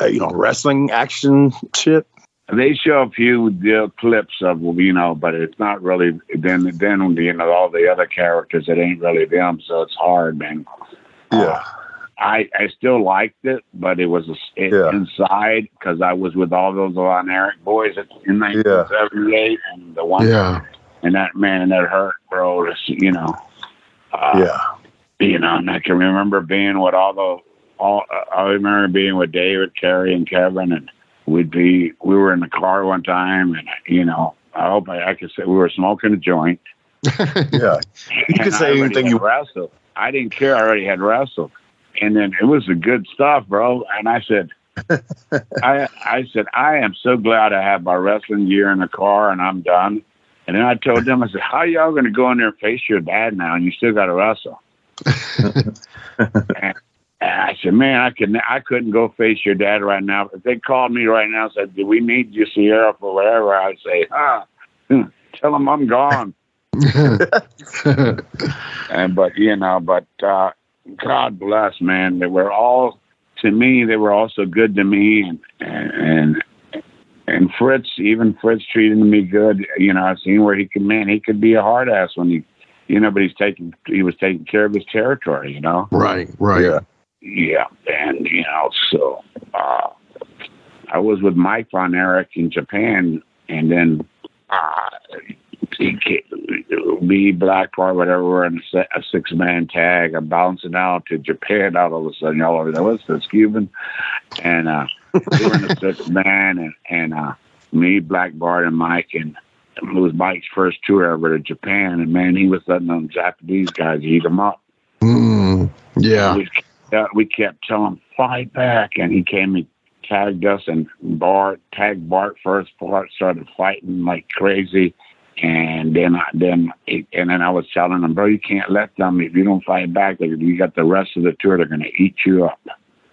uh, you know, wrestling action shit? They show a few uh, clips of you know, but it's not really. Then then you know all the other characters, it ain't really them, so it's hard, man. Uh, I I still liked it, but it was it, Yeah. inside because I was with all those Von Erich boys in 1978, and the one Yeah. and that man and that hurt, bro. This, you know, uh, yeah. You know, and I can remember being with all the all. I remember being with David, Kerry, and Kevin, and we'd be. We were in the car one time, and you know, I hope I, I could say we were smoking a joint. Yeah. You can and say anything you wrestled. I didn't care. I already had wrestled, and then it was the good stuff, bro. And I said. I I said I am so glad I have my wrestling gear in the car and I'm done. And then I told them I said, "How y'all going to go in there and face your dad now and you still got to wrestle?" I said, "Man, I could I couldn't go face your dad right now. If they called me right now and said, "Do we need you, Sierra, for whatever?" I'd say, "Ah, tell them I'm gone." and but you know, but uh, God bless, man. They were all to me. They were also good to me, and and and Fritz, even Fritz treated me good. You know, I've seen where he could, man, he could be a hard ass when he, you know, but he's taking, he was taking care of his territory. You know, right. Right. Yeah. yeah, and you know, so uh, I was with Mike Von Erich in Japan, and then uh, he me, Black Bart, whatever, we're in a, a six man tag. I'm bouncing out to Japan. Out all of a sudden, y'all over there, what's this Cuban? And uh, we're in a six man, and, and uh, me, Black Bart, and Mike, and it was Mike's first tour ever to Japan. And man, he was letting them Japanese guys eat him up. Mm, yeah. We, uh, we kept telling him, fight back. And he came and tagged us, and Bart tagged Bart first. Bart started fighting like crazy. And then, I, then, and then I was telling him, bro, you can't let them. If you don't fight back, they, you got the rest of the tour. They're going to eat you up.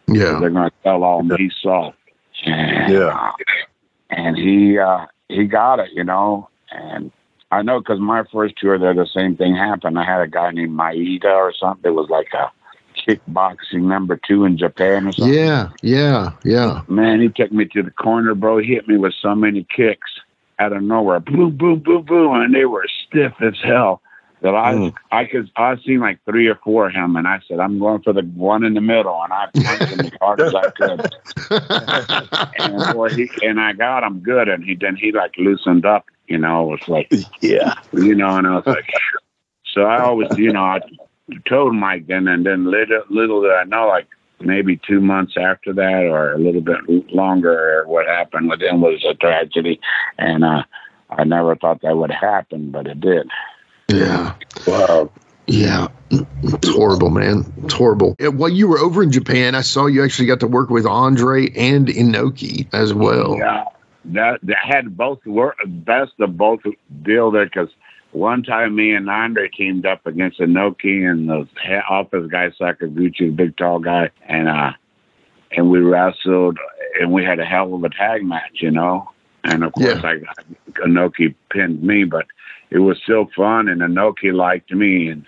Yeah, they're going to tell all me soft. And, Yeah. uh, and he uh, he got it, you know. And I know because my first tour there, the same thing happened. I had a guy named Maeda or something. It was like a kickboxing number two in Japan or something. yeah, yeah, yeah. Man, he took me to the corner, bro. He hit me with so many kicks out of nowhere. Boom, boom, boom, boom. And they were stiff as hell. That I Mm. I could I seen like three or four of him and I said, I'm going for the one in the middle and I punched him as hard as I could. And boy, he and I got him good and he then he like loosened up, you know, was like Yeah. you know, and I was like, so I always, you know, I told Mike then, and then little, little did I know, like maybe two months after that, or a little bit longer, what happened with him was a tragedy, and uh, I never thought that would happen, but it did. Yeah. Wow. Yeah. It's horrible, man. It's horrible. While you were over in Japan, I saw you actually got to work with Andre and Inoki as well. Yeah, that that had both work best of both deal there because one time me and Andre teamed up against Inoki and the office guy Sakaguchi, the big tall guy, and uh, and we wrestled and we had a hell of a tag match, you know. And of course, Yeah. I got Inoki pinned me, but it was so fun, and Inoki liked me, and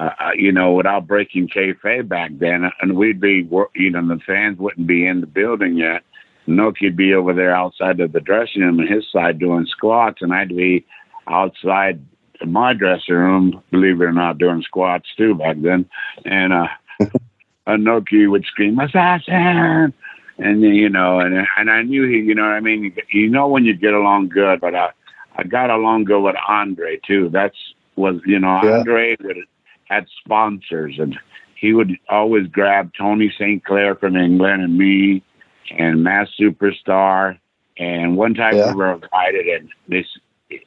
uh, you know, without breaking kayfabe back then, and we'd be, you know, the fans wouldn't be in the building yet. Noki'd be over there outside of the dressing room on his side doing squats, and I'd be outside my dressing room, believe it or not, doing squats too back then. And uh, Inoki would scream, "Assassin!" And you know, and and I knew he, you know, what I mean, you, you know, when you get along good, but I, I got along good with Andre too. That's was, you know, Yeah. Andre would, had sponsors, and he would always grab Tony St. Clair from England and me and Mass Superstar. And one time Yeah. we were invited, and this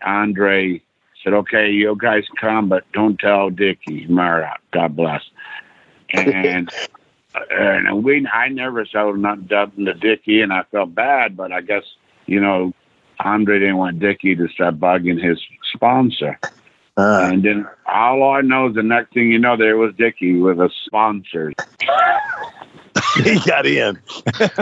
Andre said, "Okay, you guys come, but don't tell Dickie Murdoch. God bless." And and we, I never nothing nothing to Dickie, and I felt bad, but I guess you know, Andre didn't want Dickie to start bugging his sponsor. Uh, And then all I know is the next thing you know, there was Dickie with a sponsor. he got in.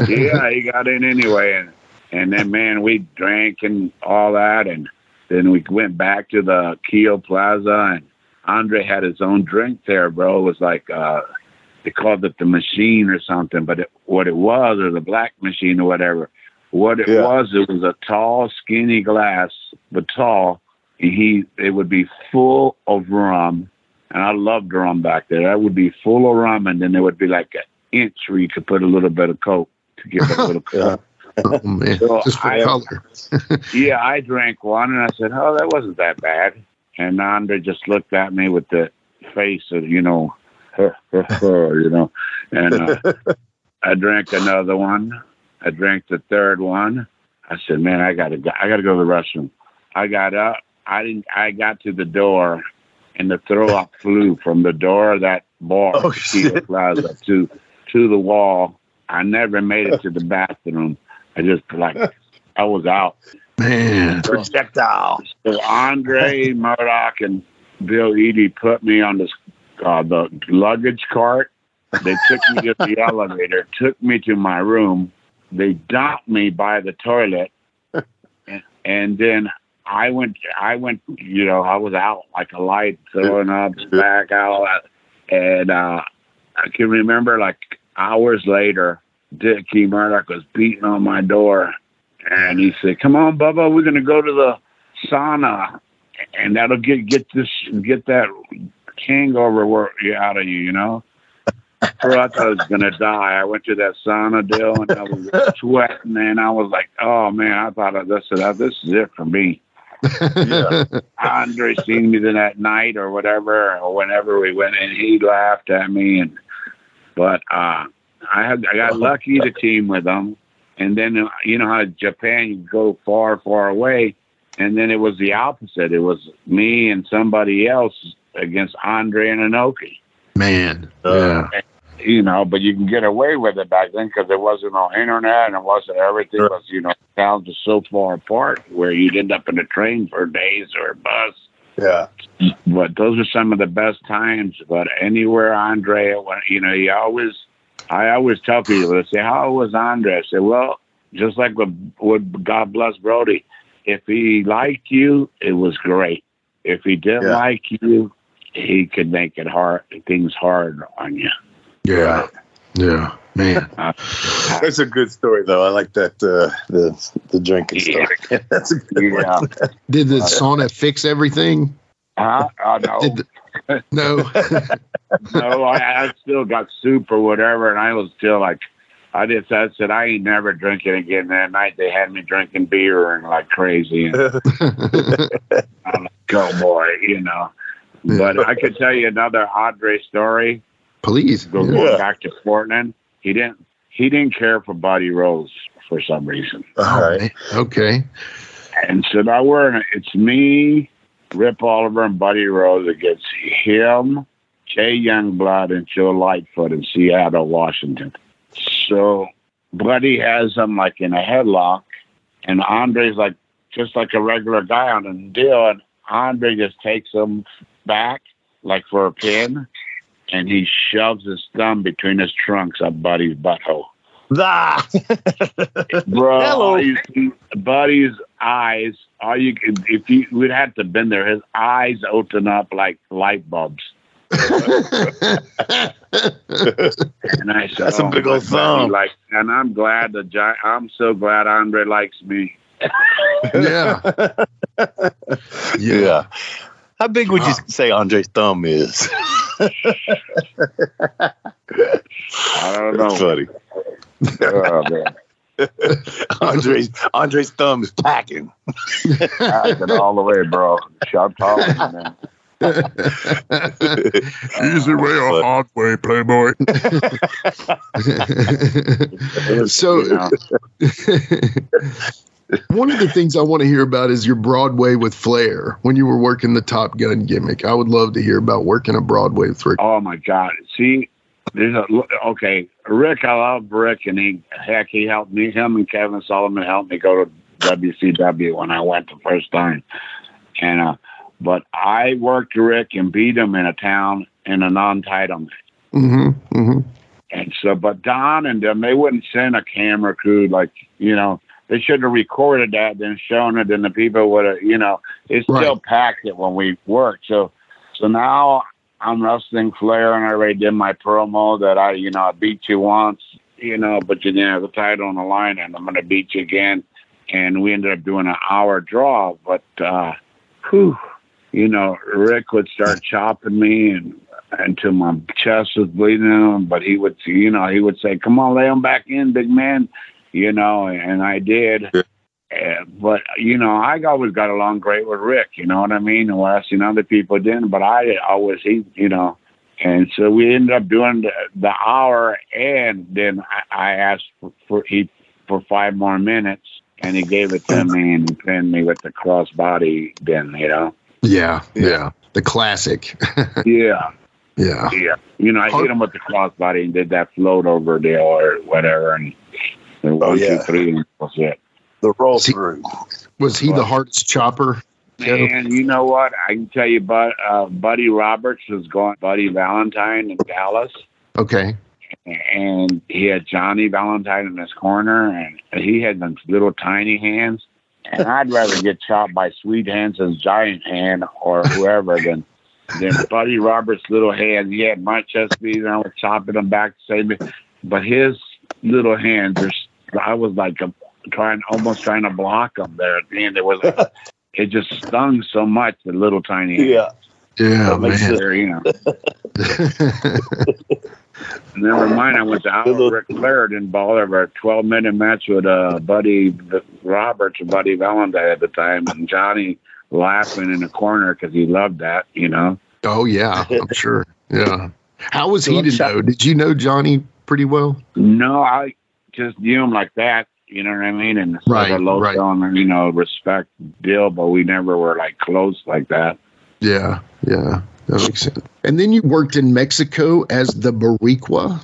yeah, he got in anyway, and and then man, we drank and all that, and then we went back to the Keio Plaza, and Andre had his own drink there, bro. It was like uh, they called it the machine or something, but it, what it was, or the black machine or whatever. What it Yeah. was, it was a tall, skinny glass, but tall. And he, it would be full of rum, and I loved rum back there. That would be full of rum, and then there would be like an inch where you could put a little bit of coke to give it a little Yeah. Oh man, So just for I- color. yeah, I drank one and I said, "Oh, that wasn't that bad." And Andre just looked at me with the face of, you know, you know. And uh, I drank another one. I drank the third one. I said, "Man, I gotta, go, I gotta go to the restroom." I got up. I didn't. I got to the door, and the throw up flew from the door of that bar, Oh, Keio. Plaza, to to the wall. I never made it to the bathroom. I just like I was out. Man, Projectile. So Andre Murdoch and Bill Eadie put me on this uh, the luggage cart. They took me to the elevator, took me to my room. They dumped me by the toilet, and, and then I went. I went. You know, I was out like a light, throwing up, back out, and uh, I can remember like hours later, Dickie Murdoch was beating on my door, and he said, "Come on, Bubba, we're gonna go to the sauna, and that'll get get this get that hangover out of you, you know." Bro, I thought I was gonna die. I went to that sauna deal, and I was sweating, and I was like, "Oh man!" I thought I this this is it for me. Yeah. Andre seen me then that night or whatever, or whenever we went, and he laughed at me. And but uh, I had I got lucky to team with him, and then uh, you know how Japan you go far, far away, and then it was the opposite. It was me and somebody else against Andre and Inoki. Man. Uh, yeah. You know, but you can get away with it back then because there wasn't no internet and it wasn't everything Sure. was you know towns are so far apart where you'd end up in a train for days or a bus. yeah. but those are some of the best times. But anywhere Andre, you know, he always, I always tell people, they say, "How was Andre?" I say, "Well, just like with, with God bless Brody, if he liked you, it was great. If he didn't Yeah. like you, he could make it hard, things hard on you." Yeah. Yeah. Man. That's a good story, though. I like that uh, the the drinking Yeah. story. That's a good Yeah. one. Did the sauna fix everything? Huh? Oh, no, Did the, no. no, I, I still got soup or whatever, and I was still like, I just I said I ain't never drinking again. That night they had me drinking beer and like crazy, and I'm like, go boy, you know. But I could tell you another Andre story. Please. Go Yeah. back to Portland. He didn't he didn't care for Buddy Rose for some reason, oh, All right. Okay. and so now we're in. A, it's me, Rip Oliver, and Buddy Rose against him, Jay Youngblood, and Joe Lightfoot in Seattle, Washington. So Buddy has him like in a headlock, and Andre's like just like a regular guy on a deal, and Andre just takes him back like for a pin, and he shoves his thumb between his trunks up Buddy's butthole. Ah. Bro, Hello. you see Buddy's eyes, all you could, if you would have to been there, his eyes open up like light bulbs. And I said, That's a "Oh, big my old God," thumb. Like, and I'm glad the giant. I'm so glad Andre likes me. yeah. Yeah. yeah. How big would you say Andre's thumb is? I don't know. That's funny. Oh, man. Andre's Andre's thumb is packing. Said, all the way, bro. Sharp talking, man. Easy way or hard way, Playboy. so, one of the things I want to hear about is your Broadway with Flair when you were working the Top Gun gimmick. I would love to hear about working a Broadway with Ric. Oh my God! See, there's a okay. Ric, I love Ric, and he heck, he helped me. Him and Kevin Sullivan helped me go to WCW when I went the first time. And uh, but I worked Ric and beat him in a town in a non-title match. Mm-hmm, mm-hmm. And so, but Don and them, they wouldn't send a camera crew like you know. They should have recorded that, then shown it, and the people would have, you know, it still packed it when we worked. So, so now I'm wrestling Flair, and I already did my promo that I, you know, I beat you once, you know, but you didn't have the title on the line, and I'm going to beat you again. And we ended up doing an hour draw, but, uh, whew, you know, Ric would start chopping me and until my chest was bleeding. But he would, you know, he would say, "Come on, lay him back in, big man," you know, and I did. Uh, but you know, I always got along great with Ric. You know what I mean? And what I seen other people didn't, but I always he, you know. And so we ended up doing the, the hour, and then I, I asked for, for he for five more minutes, and he gave it to me and pinned me with the crossbody. Then you know, Yeah, yeah. The classic. yeah. yeah. Yeah, you know, I hit him with the crossbody and did that float over deal or whatever, and then one, two, yeah. three, and that was it. The roll See- through. Was he the hardest chopper? And you know what? I can tell you, but uh, Buddy Roberts was going Buddy Valentine in Dallas, Okay. and he had Johnny Valentine in his corner, and he had them little tiny hands. And I'd rather get chopped by Sweet Hands' giant hand or whoever than than Buddy Roberts' little hand. He had my chest beat, and I was chopping him back to save me. But his little hands, there's, I was like a, trying, almost trying to block him there at the end. It was, it just stung so much. The little tiny hands. Yeah. Yeah, That makes man. There, you know. Never mind. I went to Al Ric Flair in Bolivar, a 12 minute match with uh, Buddy Roberts and Buddy Valentine at the time. And Johnny laughing in the corner because he loved that, you know. Oh yeah, I'm sure. Yeah. How was So he to know? Did you know Johnny pretty well? No, I just knew him like that. You know what I mean? And sort Right, of low right. you know, respect deal, but we never were like close like that. Yeah, yeah, that makes sense. And then you worked in Mexico as the Boricua.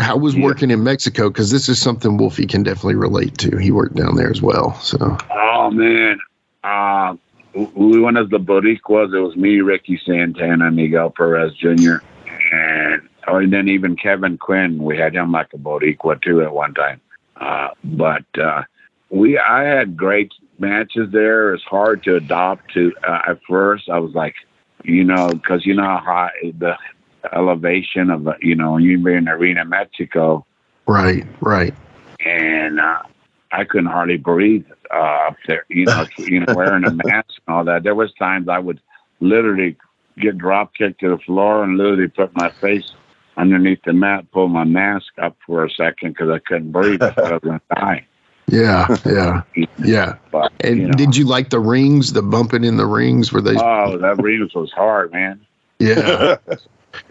How was Yeah. working in Mexico? Because this is something Wolfie can definitely relate to. He worked down there as well. So Oh man, uh, we went as the Boricuas. It was me, Ricky Santana, Miguel Perez Jr., and oh, and then even Kevin Quinn. We had him like a Boricua too at one time. Uh, but uh, we, I had great matches there. It's hard to adopt to uh, at first. I was like, you know, because you know how high the elevation of you know, you be in Arena Mexico right, right. and uh, I couldn't hardly breathe uh, up there. You know, you know, wearing a mask and all that. There was times I would literally get drop kicked to the floor and literally put my face underneath the mat, pull my mask up for a second because I couldn't breathe. I was going to die. Yeah, yeah, yeah. But And you know, did you like the rings? The bumping in the rings? Were they? oh, that Reeves was hard, man. yeah.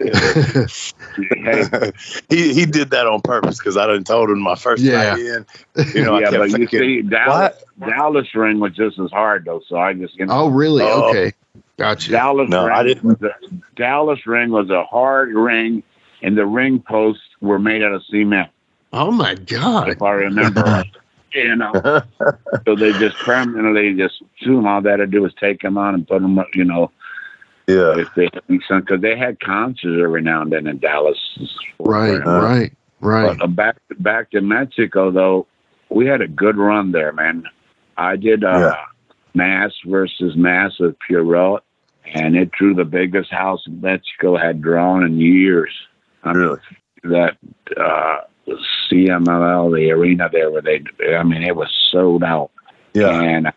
Hey, he he did that on purpose because I done told him my first Yeah. night in. You know, I yeah, kept but you see, Dallas, Dallas ring was just as hard though. So I just, you know, oh, really? Oh. Okay, gotcha. Dallas No, ring I didn't. Was a, Dallas ring was a hard ring, and the ring posts were made out of cement. Oh my God. If I remember, you know, so they just permanently just soon all they had to do was take them on and put them, up, you know, yeah, if they because they had concerts every now and then in Dallas. Right, Uh, right, right. But uh, back back to Mexico though, we had a good run there, man. I did uh, Yeah. Mask versus Mask with Pierrot, and it drew the biggest house in Mexico had drawn in years. Mean, that uh, CMLL, the arena there, where they, I mean, it was sold out. yeah, And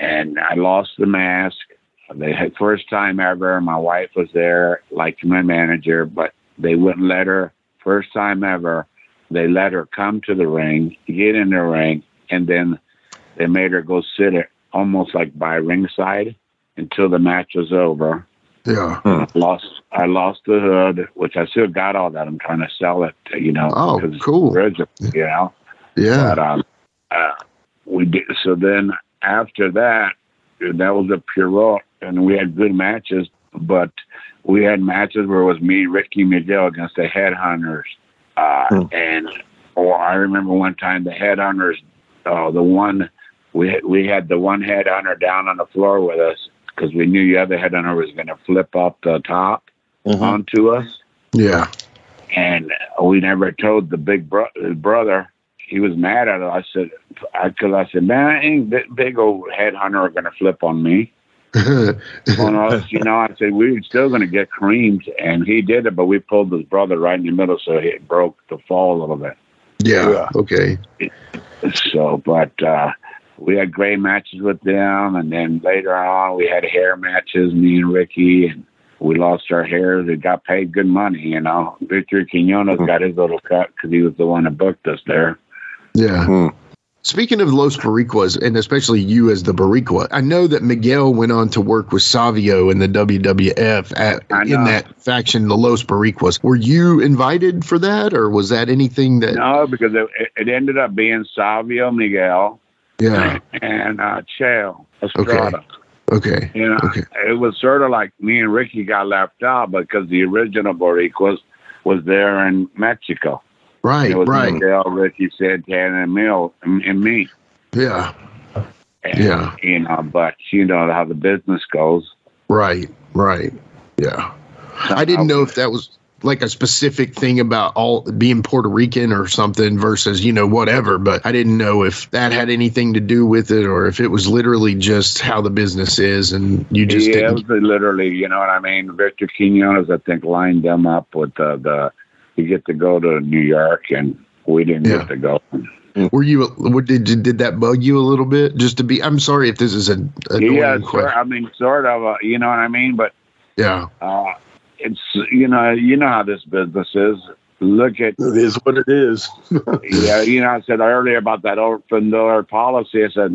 and I lost the mask. They had first time ever. My wife was there, like my manager, but they wouldn't let her. First time ever, they let her come to the ring, get in the ring, and then they made her go sit it almost like by ringside until the match was over. Yeah. I lost I lost the hood, which I still got all that. I'm trying to sell it, you know. Oh, cool. original, you know. Yeah. But um, uh, we did. So then after that, that was a Pierrot, and we had good matches. But we had matches where it was me, Ricky Miguel against the Headhunters, uh, Hmm. and or I remember one time the Headhunters, uh, the one we had, we had the one Headhunter down on the floor with us because we knew the other Headhunter was going to flip up the top Mhm. onto us Yeah. and we never told the big bro- brother. He was mad at us. I said, because I, said, man, ain't big, big old headhunter are going to flip on me. on us, you know, I said, we were still going to get creamed. And he did it, but we pulled his brother right in the middle, so he broke the fall a little bit. yeah. Yeah. Okay. So, but uh, we had great matches with them. And then later on, we had hair matches, me and Ricky, and we lost our hair. They got paid good money, you know. Victor Quinones got his little cut because he was the one that booked us there. Yeah. Hmm. Speaking of Los Boricuas, and especially you as the Boricua, I know that Miguel went on to work with Savio in the WWF at, in that faction, the Los Boricuas. Were you invited for that, or was that anything that? No, because it, it ended up being Savio Miguel Yeah. and uh, Chael Estrada. Okay. You know, Okay. it was sort of like me and Ricky got left out because the original Boricuas was was there in Mexico. Right. It was Right. Miguel, Ricky Santana, and and, and me. Yeah. And, Yeah. You know, but you know how the business goes. Right. Right. Yeah. I didn't know if that was like a specific thing about all being Puerto Rican or something versus, you know, whatever, but I didn't know if that had anything to do with it or if it was literally just how the business is and you just yeah, it didn't. was literally, you know what I mean? Victor Quinones, I think, lined them up with the, the you get to go to New York, and we didn't Yeah. get to go. Were you, what did, you, did that bug you a little bit just to be, I'm sorry if this is a, yeah. I mean, sort of, a, you know what I mean? But Yeah. uh, it's, you know, you know how this business is. Look at, It is what it is. yeah, you know, I said earlier about that open door policy. I said,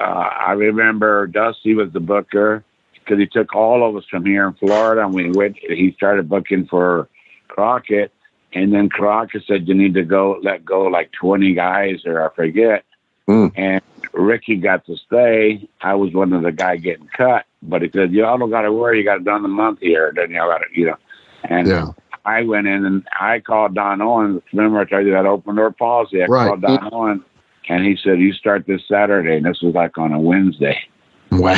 uh, I remember Dusty was the booker because he took all of us from here in Florida, and we went. He started booking for Crockett, and then Crockett said you need to go let go like twenty guys, or I forget. Mm. And Ricky got to stay. I was one of the guy getting cut, but he said y'all don't got to worry. You got it done the month here, then y'all got to you know. And Yeah. I went in and I called Don Owens. Remember I told you that open door policy? I Right. called Don Owens and he said, You start this Saturday. And this was like on a Wednesday. Wow.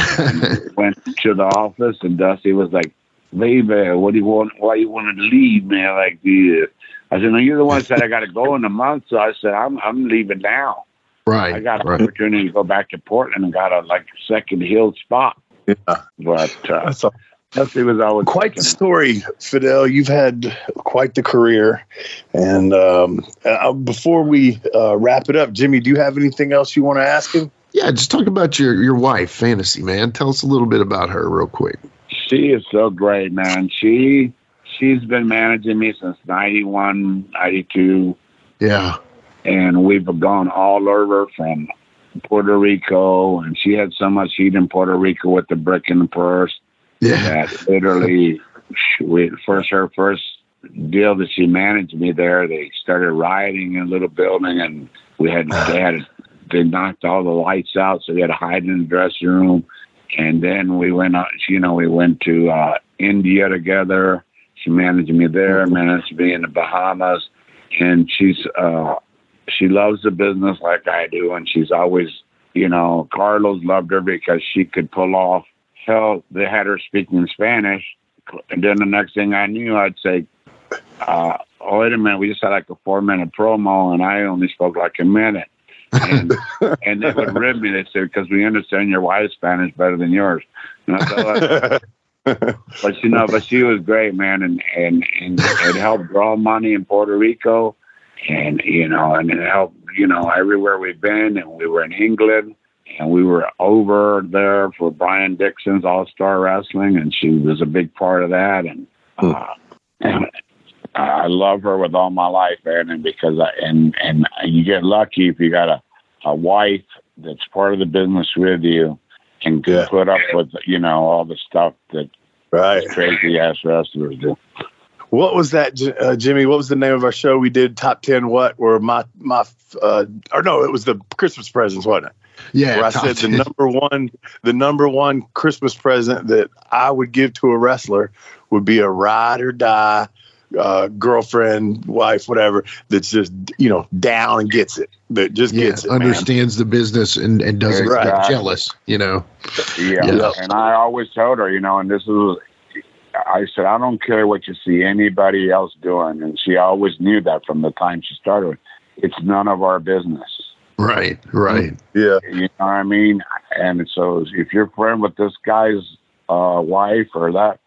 Went to the office and Dusty was like, Baby, what do you want? Why you want to leave, man? Like, the, I said, No, you're the one that said I got to go in a month. So I said, I'm, I'm leaving now. Right. I got an right. opportunity to go back to Portland and got a like second hill spot. Yeah. But uh, That's all. Dusty was always Quite the thinking, story, Fidel. You've had quite the career. And um, uh, before we uh, wrap it up, Jimmy, do you have anything else you want to ask him? Yeah, just talk about your your wife, Fantasy Man. Tell us a little bit about her, real quick. She is so great, man. She she's been managing me since 91, 92, Yeah. And we've gone all over from Puerto Rico, and she had so much heat in Puerto Rico with the brick and the purse Yeah. that literally, we, first her first deal that she managed me there, they started rioting in a little building, and we had they had they knocked all the lights out, so we had to hide in the dressing room. And then we went, uh, you know, we went to uh, India together. She managed me there, managed me in the Bahamas, and she's uh, she loves the business like I do, and she's always, you know, Carlos loved her because she could pull off. Hell, they had her speaking Spanish, and then the next thing I knew, I'd say, uh, "Oh wait a minute, we just had like a four minute promo, and I only spoke like a minute." and and they would rib me. They said, "Because we understand your wife's Spanish better than yours." And I thought, but you know, but she was great, man, and and and it helped draw money in Puerto Rico, and you know, and it helped, you know, everywhere we've been, and we were in England, and we were over there for Brian Dixon's All Star Wrestling, and she was a big part of that, and. Uh, and I love her with all my life, and because I and and you get lucky if you got a a wife that's part of the business with you and can Yeah. put up with you know all the stuff that right. crazy ass wrestlers do. What was that, uh, Jimmy? What was the name of our show? We did top ten. What were my my uh, or no? It was the Christmas presents, wasn't it? Yeah. Where I top said the number one, the number one Christmas present that I would give to a wrestler would be a ride or die uh, girlfriend, wife, whatever. That's just you know down and gets it. That just yeah, gets it. man. understands the business and, and doesn't Right. get jealous, you know. Yeah. Yeah. And I always told her, you know, and this is, I said, I don't care what you see anybody else doing. And she always knew that from the time she started. It's none of our business. Right, right. Yeah, You know what I mean? And so if you're friend with this guy's uh, wife or that,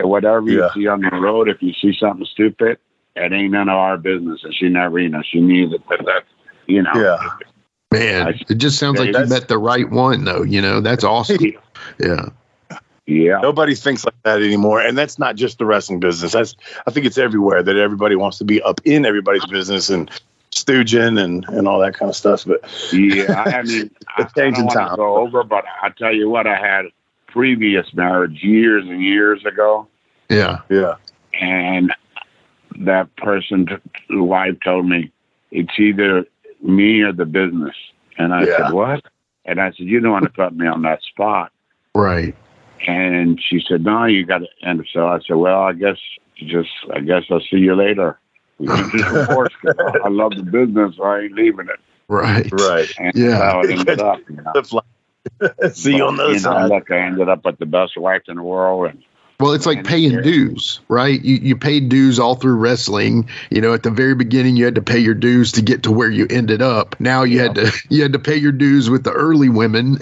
whatever you Yeah. see on the road, if you see something stupid, it ain't none of our business. And she never, you know, she knew that, that, that you know. yeah. Man, I- it just sounds like you met the right one, though. You know, that's awesome. Yeah. Yeah. Nobody thinks like that anymore, and that's not just the wrestling business. That's I think it's everywhere that everybody wants to be up in everybody's business and stooging and and all that kind of stuff. But Yeah, I mean, I, I It's changing don't time. go over, but I tell you what, I had previous marriage years and years ago, Yeah. yeah, and that person, the wife, told me it's either me or the business, and I Yeah. said, "What?" And I said, "You don't want to put me on that spot." Right. And she said, "No, you got to." And so I said, "Well, I guess just, I guess I'll see you later." We can just divorce 'cause I love the business, so I ain't leaving it. Right. right. And Yeah. that's how it ended up. You know? That's like- See you on the other you know, side. Look, I ended up with the best wife in the world, and Well, it's like paying dues, right? You you paid dues all through wrestling. You know, at the very beginning, you had to pay your dues to get to where you ended up. Now you had to you had to pay your dues with the early women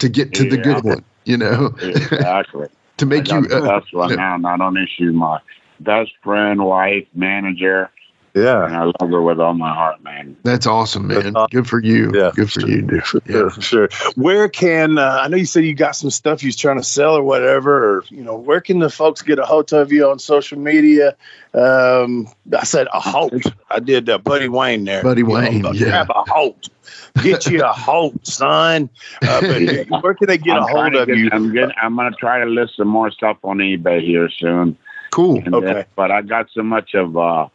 to get to the good one. You know, exactly. to make I you. Uh, best one yeah. now. Not only she's my best friend, wife, manager, Yeah. And I love her with all my heart, man. That's awesome, man. That's awesome. Good for you. Yeah. Good for you, dude. Yeah, Yeah. for sure. Where can uh, I know you said you got some stuff you're trying to sell or whatever, or you know, where can the folks get a hold of you on social media? Um, I said a hold. I did uh, Buddy Wayne there. Buddy You know, Wayne, uh, yeah. Grab a hold. Get you a hold, son. Uh, but where can they get I'm a hold of get- you? I'm getting, I'm gonna try to list some more stuff on eBay here soon. Cool. And Okay. then- but I got so much of uh,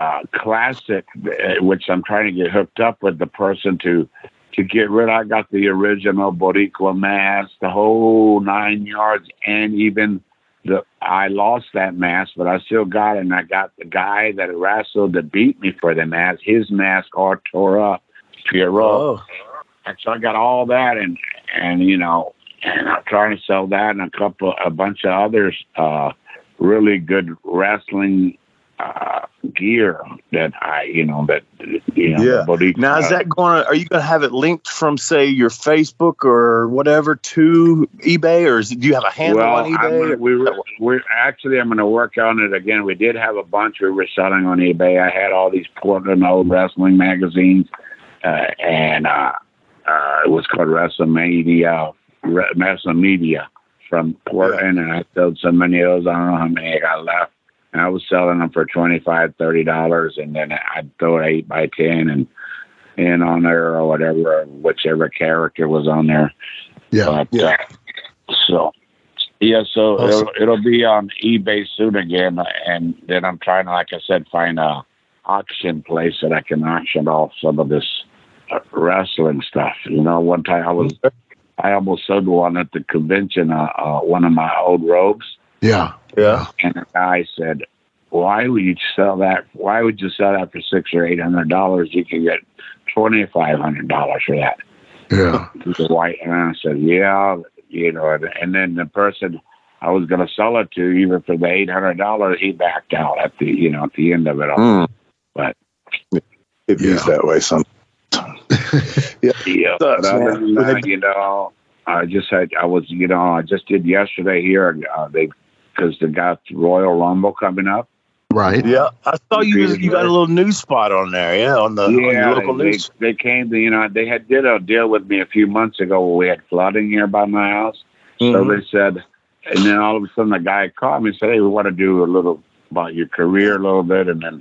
uh, classic, uh, which I'm trying to get hooked up with the person to to get rid. I got the original Boricua mask, the whole nine yards, and even the I lost that mask, but I still got it. And I got the guy that wrestled that beat me for the mask. His mask all tore up. Pierrot. Oh, And so I got all that and and you know and I'm trying to sell that and a couple a bunch of others uh really good wrestling uh gear that I you know that you know Yeah. body- now is that going? to Are you going to have it linked from say your Facebook or whatever to eBay, or is do you have a handle well, on eBay? we were, we're actually I'm going to work on it again. We did have a bunch we were selling on eBay. I had all these Portland old wrestling magazines, uh, and uh, uh, it was called WrestleMania, Re- WrestleMedia from Portland, and I sold so many of those. I don't know how many I got left. And I was selling them for twenty five, thirty dollars, and then I'd throw an eight by ten and in on there or whatever, whichever character was on there. Yeah. But, Yeah. uh, so, yeah, so Awesome. it'll, it'll be on eBay soon again. And then I'm trying to, like I said, find a auction place that I can auction off some of this uh, wrestling stuff. You know, one time I was, I almost sold one at the convention, uh, uh, one of my old robes. Yeah. yeah. And the guy said, why would you sell that? Why would you sell that for six or eight hundred dollars? You can get twenty five hundred dollars for that Yeah. the white and I said, Yeah, you know, and- and then the person I was gonna sell it to, even for the eight hundred dollars, he backed out at the you know, at the end of it all. Mm. But It is Yeah. that way sometimes. yeah, Sucks, but man. that, you know, I just had I was you know, I just did yesterday here uh, they because they got Royal Rumble coming up. Right. Yeah, I saw you. You got a little news spot on there. Yeah, on the, on your local they, news. they came to you know, they had did a deal with me a few months ago where we had flooding here by my house. So Mhm. they said, and then all of a sudden the guy called me and said, "Hey, we want to do a little about your career a little bit, and then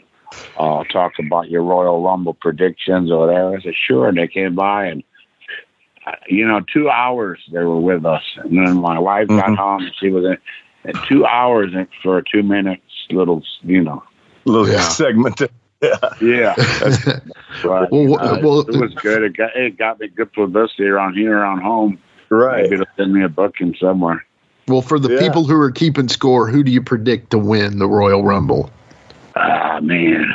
uh, talk about your Royal Rumble predictions or whatever." I said, "Sure." And they came by and. uh, You know, two hours they were with us, and then my wife got Mhm. home. and She was in, in two hours in- for a two minutes little, you know. little Yeah. segment. Yeah, Yeah, but, Well, wh- uh, well- it was good. It got it got me good publicity around here, around home. right. Maybe they'll send me a booking somewhere. well, for the Yeah. people who are keeping score, who do you predict to win the Royal Rumble? Ah, man.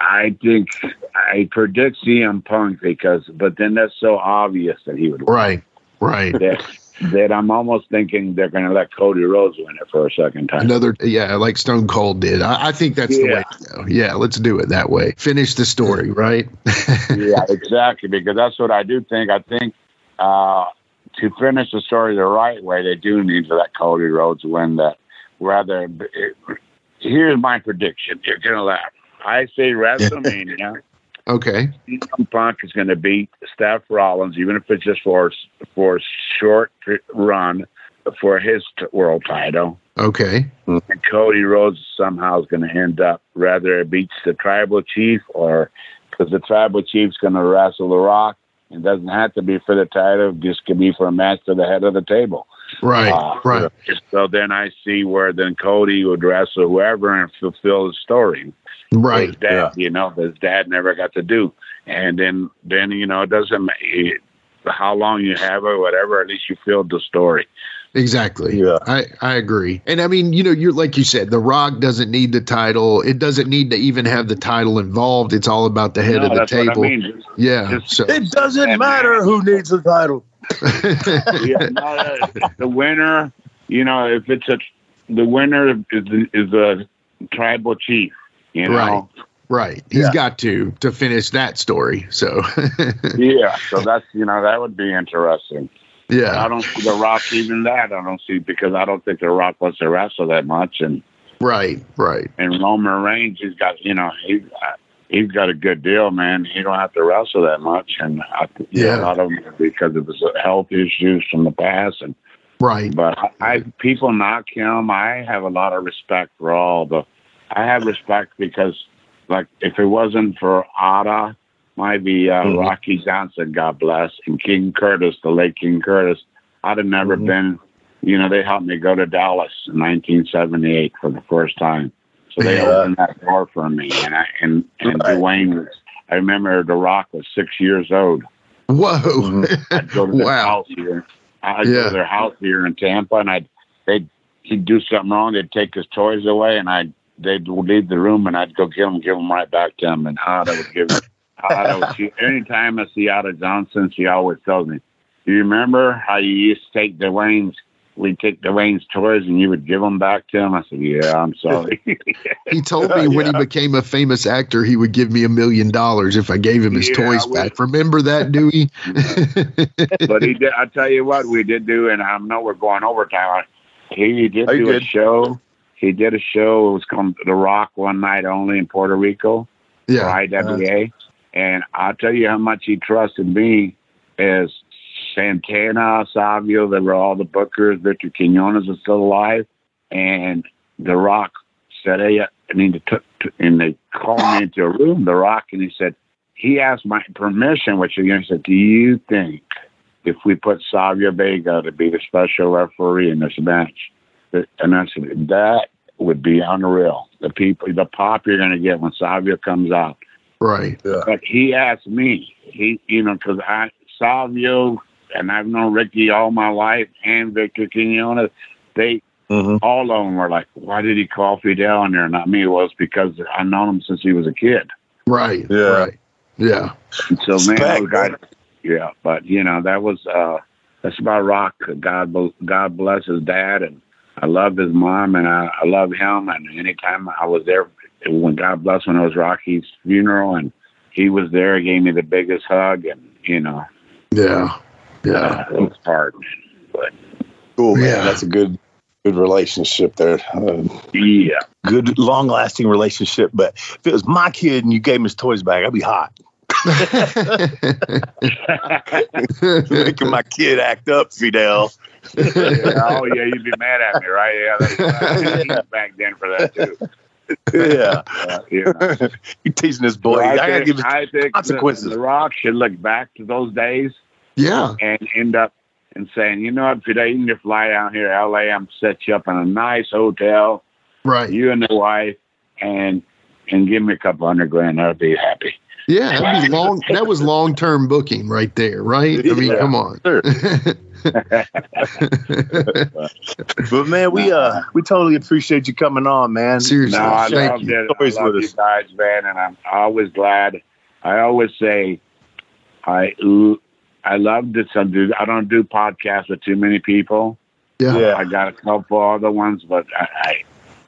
I think I predict CM Punk because, but then that's so obvious that he would win. Right. Right. That, that I'm almost thinking they're going to let Cody Rhodes win it for a second time. Another, yeah, like Stone Cold did. I, I think that's the way to go. Yeah, let's do it that way. Finish the story, right? yeah, exactly. Because that's what I do think. I think uh, to finish the story the right way, they do need to let Cody Rhodes win that. Rather, it, here's my prediction. You're going to laugh. I say WrestleMania. Okay. Punk is going to beat Seth Rollins, even if it's just for for a short run for his t- world title. Okay. And Cody Rhodes somehow is going to end up rather it beats the tribal chief or because the tribal chief's going to wrestle The Rock. It doesn't have to be for the title; just could be for a match to the head of the table. Right. Uh, right. So then I see where then Cody would wrestle whoever and fulfill the story Right. his dad, you know, that his dad never got to do. And then, then you know, it doesn't matter how long you have it, whatever. At least you filled the story. Exactly. Yeah. I, I agree. And I mean, you know, you're like you said, The Rock doesn't need the title. It doesn't need to even have the title involved. It's all about the head No, of the that's what I table. mean. Just- Yeah. Just- So It doesn't matter who needs the title. yeah, no, the winner, you know, if it's a the winner is is a tribal chief, you know. Right. right. He's Yeah. got to to finish that story. So Yeah, so that's you know that would be interesting. Yeah. I don't see the Rock even that. I don't see because I don't think the Rock wants to wrestle that much, and Right, right. And Roman Reigns, he's got you know he uh, he's got a good deal, man. He don't have to wrestle that much, and I, yeah, Yeah. a lot of them because of his health issues from the past. And Right. but I, I people knock him. I have a lot of respect for all the. I have respect because, like, if it wasn't for Ata, might be uh, Mhm. Rocky Johnson, God bless, and King Curtis, the late King Curtis, I'd have never Mhm. been. You know, they helped me go to Dallas in 1978 for the first time. So they Yeah. opened that door for me, and I and and Right. Dwayne was. I remember The Rock was six years old. Whoa. Mm-hmm. I'd go to their wow. house here. I'd go to their house here in Tampa, and I'd they'd he'd do something wrong. They'd take his toys away, and I'd they'd leave the room, and I'd go get them, give them right back to him, and Ata would give. Ata would, she, anytime I see Ata Johnson, she always tells me, "Do you remember how you used to take Dwayne's?" We'd take Dwayne's toys and you would give them back to him. I said, "Yeah, I'm sorry." He told me when he became a famous actor, he would give me a million dollars if I gave him his Yeah, toys back. Remember that, Dewey? but he did. I tell you what, we did do, and I know we're going overtime. He did you do a show. He did a show. It was called The Rock One Night Only in Puerto Rico for yeah. IWA, and I'll tell you how much he trusted me. As Santana, Savio, they were all the bookers. Victor Quinones is still alive, and The Rock said, "Hey, I need to," t- t- and they called me into a room. The Rock, and he said, he asked my permission, which again he said, "Do you think if we put Savio Vega to be the special referee in this match?" And I said, "That would be unreal. The people, the pop you're going to get when Savio comes out." Right. But he asked me, he, you know, because I Savio and I've known Ricky all my life and Victor Quinones. They Mhm. all of them were like, "Why did he call Fidel in there, not me?" Well, it's because I've known him since he was a kid. Right. Yeah. Right. Yeah. And so man, those guys, yeah. But you know, that was uh, that's about Rock. God, God bless his dad, and I love his mom, and I, I love him. And anytime I was there, when God bless, when it was Rocky's funeral, and he was there, he gave me the biggest hug, and you know, Yeah. Yeah. it was hard. But Cool, man. Yeah. That's a good, good relationship there. Uh, yeah, good, long lasting relationship. But if it was my kid and you gave him his toys back, I'd be hot. Making my kid act up, Fidel. oh yeah, you'd be mad at me, right? Yeah, that's, uh, back then for that too. Yeah. Uh, you know. you teasing this boy. I I, gotta think, give him I think consequences. The, the Rock should look back to those days yeah. and end up and saying, you know what, today you can just fly down here to LA. I'm set you up in a nice hotel, Right. you and the wife, and and give me a couple hundred grand. I'd be happy. Yeah. That'd be long. That was long term booking right there. Right. I mean, Yeah. come on. Sure. But man, we uh we totally appreciate you coming on, man. Seriously. No, I Thank loved you. it. I Always love with you us. guys, man, and I'm always glad. I always say, I I love this. Uh, I do. I don't do podcasts with too many people. Yeah. Yeah. I got a couple other ones, but I, I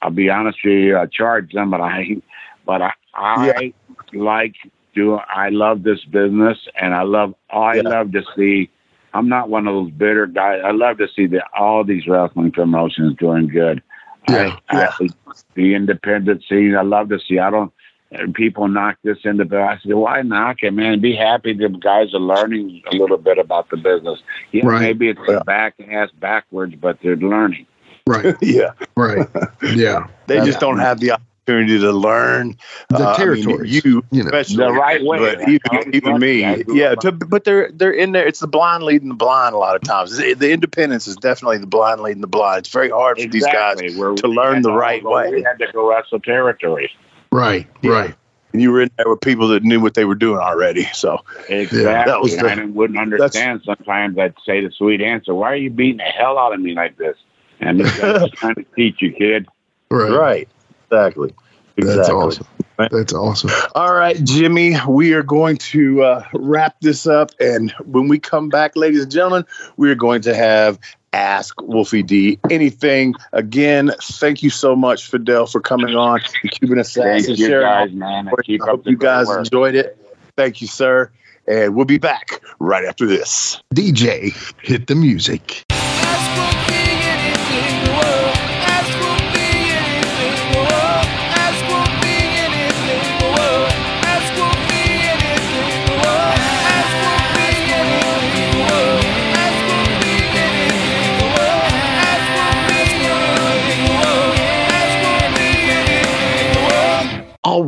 I'll be honest with you, I charge them, but I but I I like do I love this business and I love I Yeah. love to see I'm not one of those bitter guys. I love to see that all these wrestling promotions doing good. Yeah, I, I, the independent scene, I love to see. I don't and people knock this into the I said, why knock it, man? Be happy the guys are learning a little bit about the business. Yeah, Right. maybe it's Yeah. back ass backwards, but they're learning. Right. yeah. Right. Yeah. They just don't have the opportunity to learn The uh, I mean, territories. you, you know. especially, The right way. But I even, even me, it. I grew yeah. To, but they're they're in there. It's the blind leading the blind a lot of times. The, the independence is definitely the blind leading the blind. It's very hard for these guys. Exactly, where to learn the right way. We had to go wrestle territories. Right. Yeah. Right. And you were in there with people that knew what they were doing already. So Exactly. that was the- and I wouldn't understand. Sometimes I'd say the sweet answer, "Why are you beating the hell out of me like this?" And this guy's trying to teach you, kid. Right. right, exactly, exactly. That's awesome. That's awesome. All right, Jimmy, we are going to uh, wrap this up. And when we come back, ladies and gentlemen, we are going to have Ask Wolfie D anything. Again, thank you so much, Fidel, for coming on the Cuban Thank you, guys, man. I Keep up hope you guys work. enjoyed it. Thank you, sir. And we'll be back right after this. DJ, hit the music.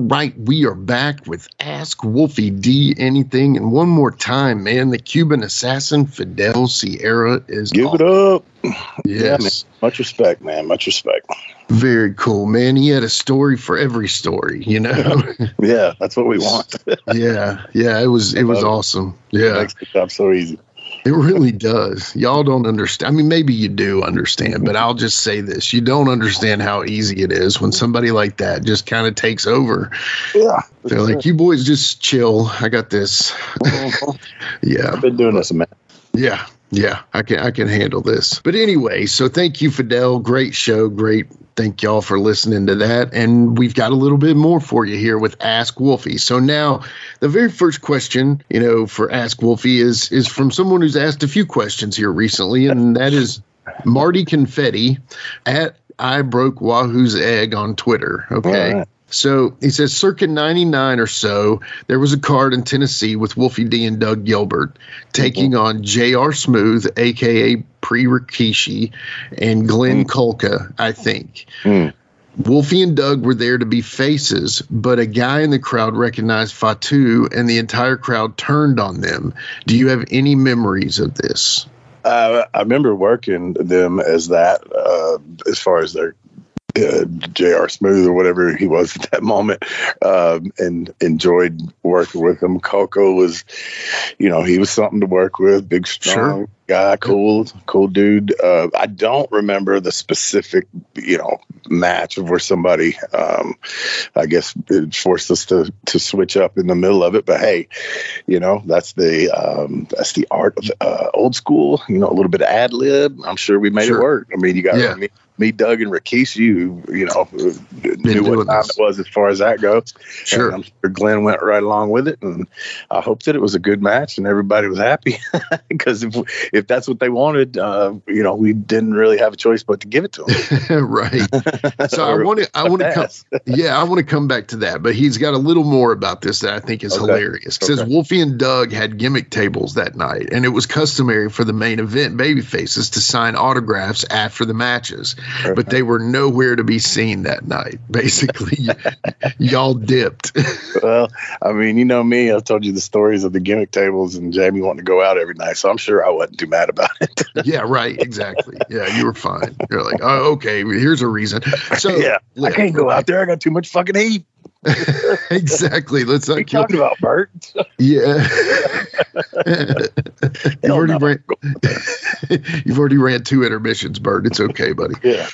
Right, we are back with Ask Wolfie D Anything. And one more time, man, the Cuban assassin Fidel Sierra is Give it up. Yes. man. Much respect, man. Much respect. Very cool, man. He had a story for every story, you know? Yeah, that's what we want. yeah. Yeah. It was it was awesome. Yeah. Makes the job so easy. It really does. Y'all don't understand. I mean, maybe you do understand, but I'll just say this. You don't understand how easy it is when somebody like that just kind of takes over. Yeah. They're like, you boys just chill. I got this. Mm-hmm. yeah. I've been doing this a minute. Yeah. Yeah. I can I can handle this. But anyway, so thank you, Fidel. Great show. Great. Thank y'all for listening to that. And we've got a little bit more for you here with Ask Wolfie. So now the very first question, you know, for Ask Wolfie is is from someone who's asked a few questions here recently, and that is Marty Confetti at I broke Wahoo's egg on Twitter. Okay. So he says, circa 99 or so, there was a card in Tennessee with Wolfie D and Doug Gilbert taking on J.R. Smooth, aka Pre Rikishi, and Glenn Kulka, I think. Mm. Wolfie and Doug were there to be faces, but a guy in the crowd recognized Fatu and the entire crowd turned on them. Do you have any memories of this? Uh, I remember working them as that, uh, as far as their uh, J.R. Smooth or whatever he was at that moment, um, and enjoyed working with him. Coco was, you know, he was something to work with. Big, strong Sure. guy, cool, cool dude. Uh, I don't remember the specific, you know, match of where somebody, um, I guess, it forced us to to switch up in the middle of it. But hey, you know, that's the um, that's the art of uh, old school. You know, a little bit of ad lib. I'm sure we made Sure. it work. I mean, you got Yeah. me, me, Doug, and Rikishi, who you know knew what time this. it was as far as that goes. Sure. And I'm sure Glenn went right along with it, and I hope that it was a good match and everybody was happy. Because if if that's what they wanted, uh, you know, we didn't really have a choice but to give it to them. right. So I want to I want to come yeah, I want to come back to that, but he's got a little more about this that I think is Okay. hilarious. It says Okay. Wolfie and Doug had gimmick tables that night, and it was customary for the main event baby faces to sign autographs after the matches, but uh-huh. they were nowhere to be seen that night. Basically, y- y'all dipped. well, I mean, you know me. I've told you the stories of the gimmick tables and Jamie wanting to go out every night, so I'm sure I wasn't too mad about it. yeah, right, exactly. Yeah, you were fine. You're like, oh, okay, here's a reason. So yeah, I can't go out there. I got too much fucking heat. exactly. Let's not kill. talking about, Bert? Yeah. you've Hell already no. ran. you've already ran two intermissions, Bert. It's okay, buddy. Yeah.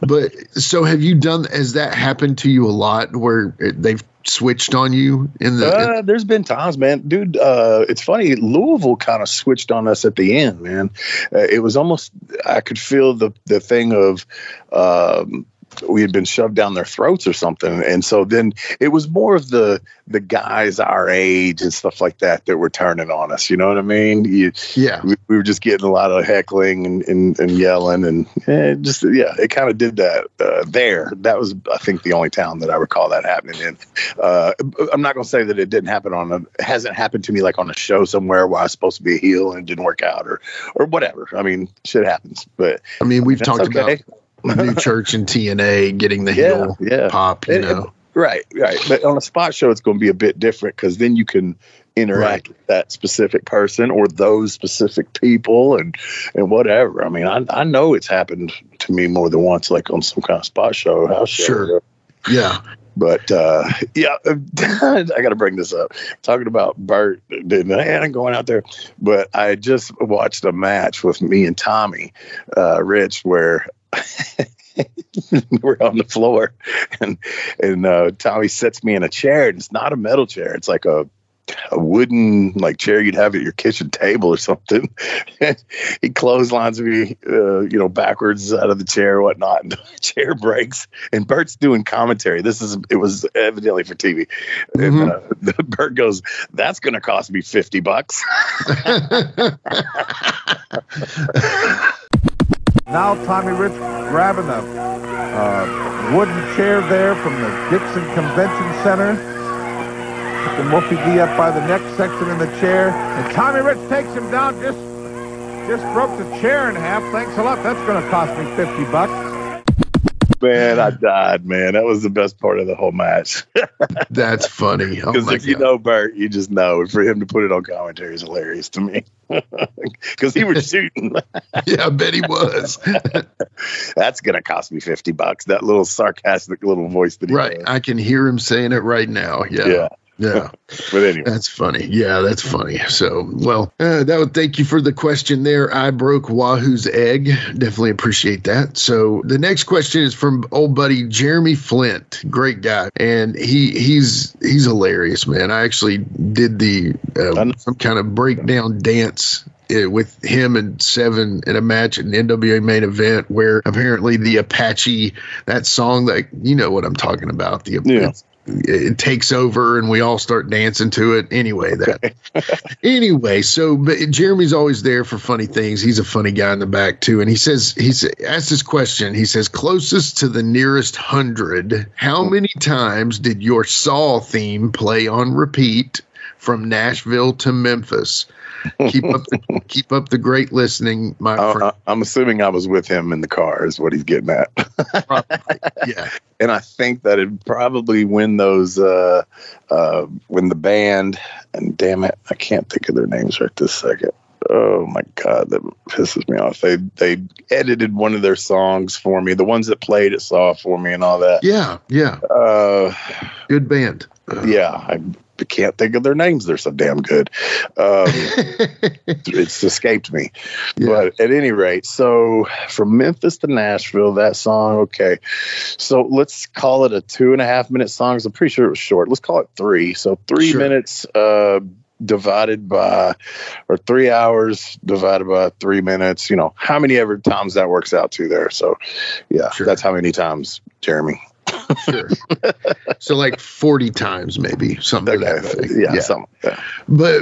But so, have you done? Has that happened to you a lot, where they've switched on you in the? Uh, there's been times, man, dude. Uh, it's funny. Louisville kind of switched on us at the end, man. Uh, it was almost I could feel the the thing of. Um, we had been shoved down their throats or something, and so then it was more of the the guys our age and stuff like that that were turning on us. You know what I mean? You, yeah. we, we were just getting a lot of heckling and, and, and yelling and eh, just yeah it kind of did that uh, there that was i think the only town that i recall that happening in uh, i'm not going to say that it didn't happen on a hasn't happened to me like on a show somewhere where i was supposed to be a heel and it didn't work out or or whatever i mean shit happens but I mean, we've that's talked okay. about New Church and TNA getting the yeah heel yeah pop. You And- know. Right, right. But on a spot show, it's going to be a bit different because then you can interact with that specific person or those specific people and and whatever. I mean, I I know it's happened to me more than once, like on some kind of spot show, house show. Sure. Yeah. But uh, yeah, I got to bring this up. Talking about Bert, and I'm going out there, but I just watched a match with me and Tommy uh, Rich where. we're on the floor and and uh, Tommy sets me in a chair and it's not a metal chair. It's like a a wooden like chair you'd have at your kitchen table or something. He clotheslines me uh, you know backwards out of the chair or whatnot and the chair breaks. And Bert's doing commentary. This is it was evidently for TV and uh, Bert goes that's gonna cost me 50 bucks Now Tommy Rich grabbing a uh, wooden chair there from the Dixon Convention Center. Picking Wolfie D up by the neck section in the chair. And Tommy Rich takes him down, just just broke the chair in half. Thanks a lot. That's going to cost me 50 bucks. Man, I died, man. That was the best part of the whole match. That's funny. Oh Because my if you know Bert, you just know. And for him to put it on commentary is hilarious to me. Because he was shooting. yeah, I bet he was. That's gonna cost me fifty bucks. That little sarcastic little voice that he right. does. I can hear him saying it right now. Yeah. Yeah. Yeah. But anyway, That's funny. Yeah, that's funny. So, well, uh, that would thank you for the question there. I broke Wahoo's egg. Definitely appreciate that. So, the next question is from old buddy Jeremy Flint. Great guy, and he he's he's hilarious, man. I actually did the uh, some kind of breakdown dance. uh, With him and Seven in a match in the NWA main event, where apparently the Apache, that song that you know what I'm talking about, the Yeah. It takes over and we all start dancing to it. Anyway that anyway so but jeremy's always there for funny things. He's a funny guy in the back too. And he says he's asked this question. He says closest to the nearest hundred how many times did your saw theme play on repeat from nashville to memphis keep up the, keep up the great listening my I, friend I, I'm assuming I was with him in the car. Is what he's getting at. yeah and I think that it probably when those uh, uh, when the band and damn it, I can't think of their names right this second. Oh my god, that pisses me off. They they edited one of their songs for me, the ones that played it saw for me and all that. yeah yeah Uh, good band Uh, yeah, I can't think of their names. They're so damn good. Um, it's escaped me. yeah. But at any rate, so from Memphis to Nashville, that song, okay. So let's call it a two and a half minute song. I'm pretty sure it was short. Let's call it three. So three Sure. minutes uh, divided by, or three hours divided by three minutes. You know, how many ever times that works out to there. So yeah, Sure. that's how many times, Jeremy. Sure. so like 40 times maybe something Okay. effect. Yeah, something. Yeah. But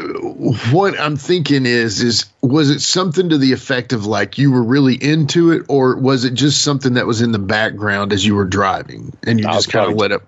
what I'm thinking is is was it something to the effect of like you were really into it or was it just something that was in the background as you were driving and you I just kind of let it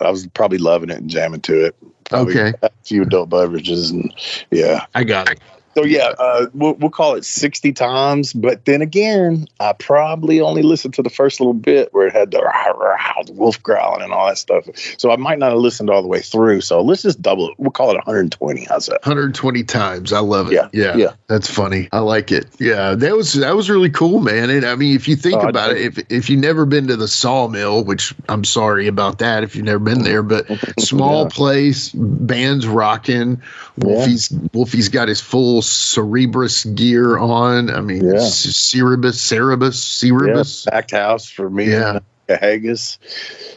I was probably loving it and jamming to it. Probably Okay. A few adult beverages and yeah. I got it. So yeah, uh, we'll, we'll call it sixty times. But then again, I probably only listened to the first little bit where it had the, rah, rah, the wolf growling and all that stuff. So I might not have listened all the way through. So let's just double it. We'll call it 120. How's that? 120 times. I love it. Yeah, Yeah. yeah. That's funny. I like it. Yeah. That was that was really cool, man. And I mean, if you think Oh, about it, if if you've never been to the sawmill, which I'm sorry about that if you've never been there, but small Yeah. place, bands rocking, Wolfie's Wolfie's got his full Cerebrus gear on. I mean, Yeah. C- Cerebus, Cerebus, Yeah, Cerebus. packed house for me. Yeah. Haggis,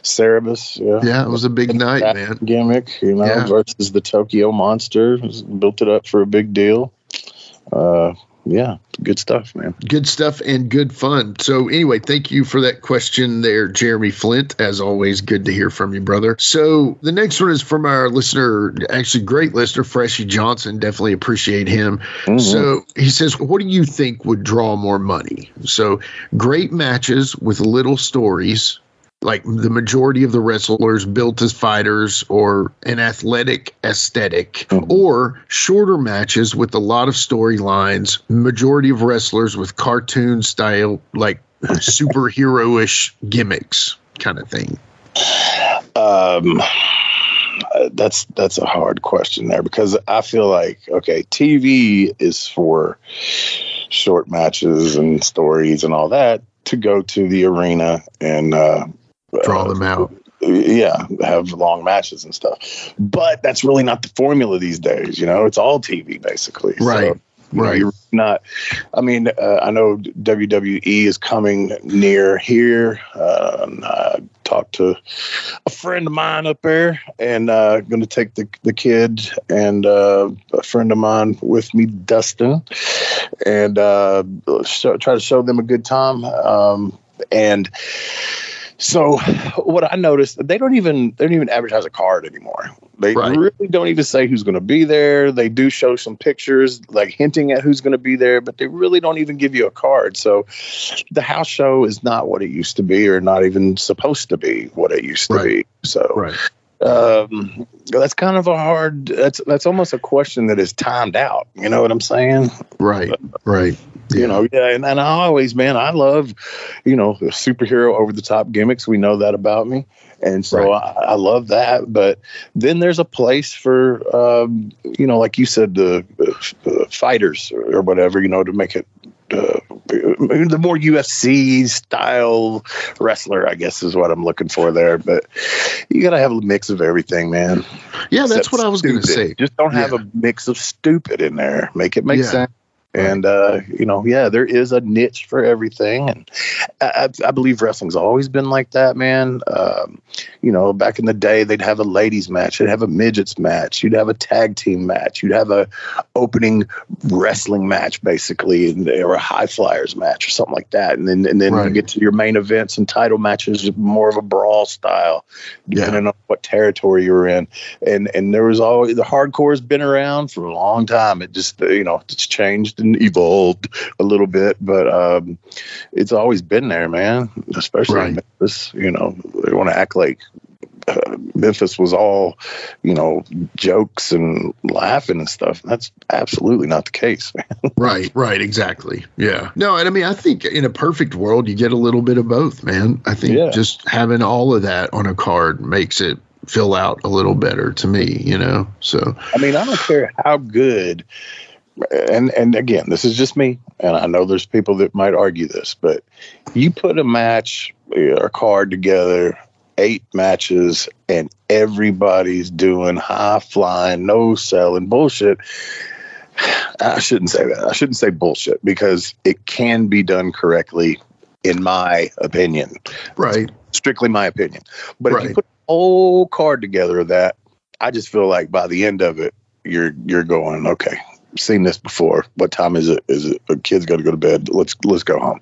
Cerebus. Yeah. Yeah, it was a big night, man. Gimmick, you know, Yeah. versus the Tokyo Monster. Built it up for a big deal. Uh, yeah, good stuff, man. good stuff and good fun. So anyway, thank you for that question there, Jeremy Flint. As always, good to hear from you, brother. So the next one is from our listener, actually great listener, Freshy Johnson. Definitely appreciate him. Mm-hmm. So he says, what do you think would draw more money? So great matches with little stories. Like the majority of the wrestlers built as fighters or an athletic aesthetic, or shorter matches with a lot of storylines, majority of wrestlers with cartoon style, like superhero-ish gimmicks kind of thing. Um, that's that's a hard question there because I feel like okay, TV is for short matches and stories and all that to go to the arena and uh, Draw them out. yeah, have long matches and stuff. But that's really not the formula these days. You know, it's all TV basically. Right. know, Right. you're not. I mean, uh, I know WWE is coming near here. Uh, I talked to a friend of mine up there, and uh, going to take the the kid and uh, a friend of mine with me, Dustin, and uh, show, try to show them a good time. Um, and so what I noticed, they don't even they don't even advertise a card anymore. They Right. really don't even say who's going to be there. They do show some pictures, like hinting at who's going to be there, but they really don't even give you a card. So the house show is not what it used to be, or not even supposed to be what it used to Right. be. So Right. Um, that's kind of a hard. That's that's almost a question that is timed out. You know what I'm saying? Right, right. You know, yeah, and, and I always, man, I love, you know, superhero over the top gimmicks. We know that about me, and so Right. I, I love that. But then there's a place for, um, you know, like you said, the uh, fighters or, or whatever, you know, to make it. Uh, the more UFC style wrestler, I guess, is what I'm looking for there. But you got to have a mix of everything, man. Yeah, that's Except what I was going to say. Just don't have Yeah. a mix of stupid in there. Make it make Yeah. sense. And uh, you know, yeah, there is a niche for everything, and I, I believe wrestling's always been like that, man. Um, you know, back in the day, they'd have a ladies match, they'd have a midgets match, you'd have a tag team match, you'd have a opening wrestling match, basically, and, or a high flyers match or something like that, and then and then you get to your main events and title matches, more of a brawl style, Yeah. depending on what territory you're in and and there was always the hardcore has been around for a long time. It just you know it's changed and evolved a little bit, but um, it's always been there, man. Especially in Memphis, you know, they want to act like. Uh, Memphis was all, you know, jokes and laughing and stuff. That's absolutely not the case, man. Right, right, exactly. Yeah. No, and I mean, I think in a perfect world, you get a little bit of both, man. I think Yeah. just having all of that on a card makes it fill out a little better to me, you know? So, I mean, I don't care how good. And and again, this is just me, and I know there's people that might argue this, but you put a match uh, or card together, eight matches, and everybody's doing high flying, no selling bullshit. I shouldn't say that. I shouldn't say bullshit because it can be done correctly, in my opinion right. strictly my opinion. But if you put a whole card together of that, I just feel like by the end of it, you're you're going, okay, seen this before. What time is it? Is it the kids got to go to bed? Let's let's go home.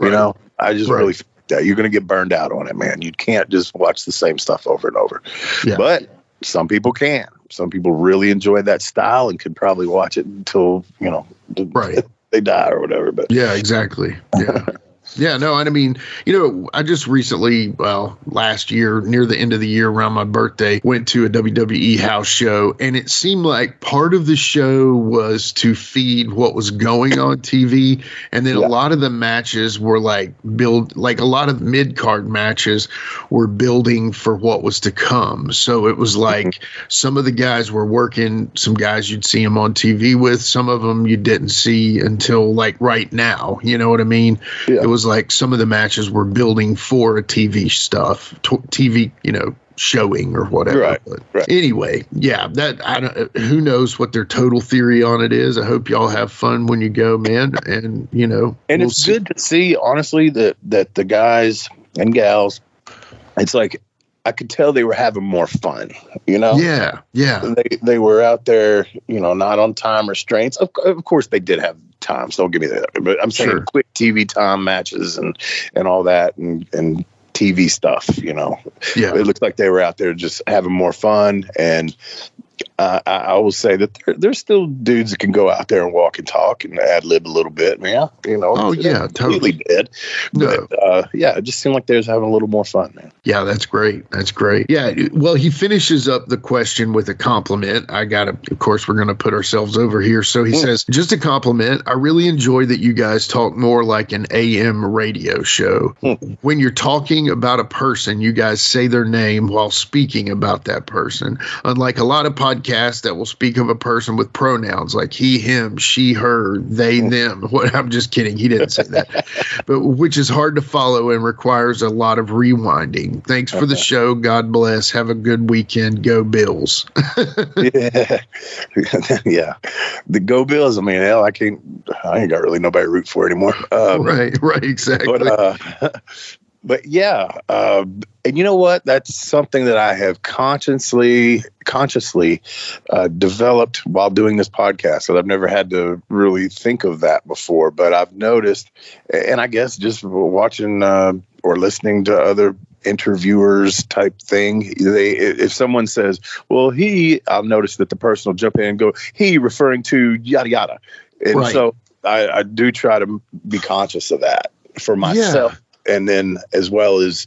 You know, I just Right. really that you're going to get burned out on it, man. You can't just watch the same stuff over and over. Yeah. But some people can. Some people really enjoy that style and could probably watch it until you know Right. they die or whatever. But Yeah, exactly. Yeah. Yeah, no, and I mean, you know, I just recently, well, last year, near the end of the year, around my birthday, went to a WWE house show, and it seemed like part of the show was to feed what was going on TV, and then Yeah. a lot of the matches were like build, like a lot of mid card matches were building for what was to come. So it was mm-hmm. like some of the guys were working, some guys you'd see them on TV with, some of them you didn't see until like right now. You know what I mean? Yeah. It was like some of the matches were building for a TV stuff, t- TV, you know, showing or whatever. Right, But right. Anyway, yeah, that I don't. Uh, who knows what their total theory on it is? I hope y'all have fun when you go, man. And you know, and we'll it's see. good to see honestly that that the guys and gals it's like i could tell they were having more fun you know Yeah, yeah, they they were out there you know not on time restraints of, of course they did have times don't give me that but i'm saying Sure. quick tv time matches and and all that and and tv stuff you know yeah. it looks like they were out there just having more fun and uh, I, I will say that there, there's still dudes that can go out there and walk and talk and ad lib a little bit, man. You know, Oh, yeah, totally. dead. No. But uh, yeah, it just seemed like they was having a little more fun, man. Yeah, that's great. That's great. Yeah. Well, he finishes up the question with a compliment. I got to, of course, we're going to put ourselves over here. So he Mm. says, just a compliment. I really enjoy that you guys talk more like an AM radio show. Mm. when you're talking about a person, you guys say their name while speaking about that person. Unlike a lot of podcasts that will speak of a person with pronouns like he, him, she, her, they, them. What I'm just kidding. He didn't say that. but which is hard to follow and requires a lot of rewinding. Thanks for the show. God bless. Have a good weekend. Go Bills. yeah, yeah. The Go Bills. I mean, hell, I can't. I ain't got really nobody to root for anymore. Um, right, right, exactly. but uh, but yeah, uh, and you know what? That's something that I have consciously consciously uh, developed while doing this podcast. That I've never had to really think of that before, but I've noticed, and I guess just watching uh, or listening to other interviewers type thing they if someone says well he i'll notice that the person will jump in and go he referring to yada yada and Right. so I, I do try to be conscious of that for myself and then as well as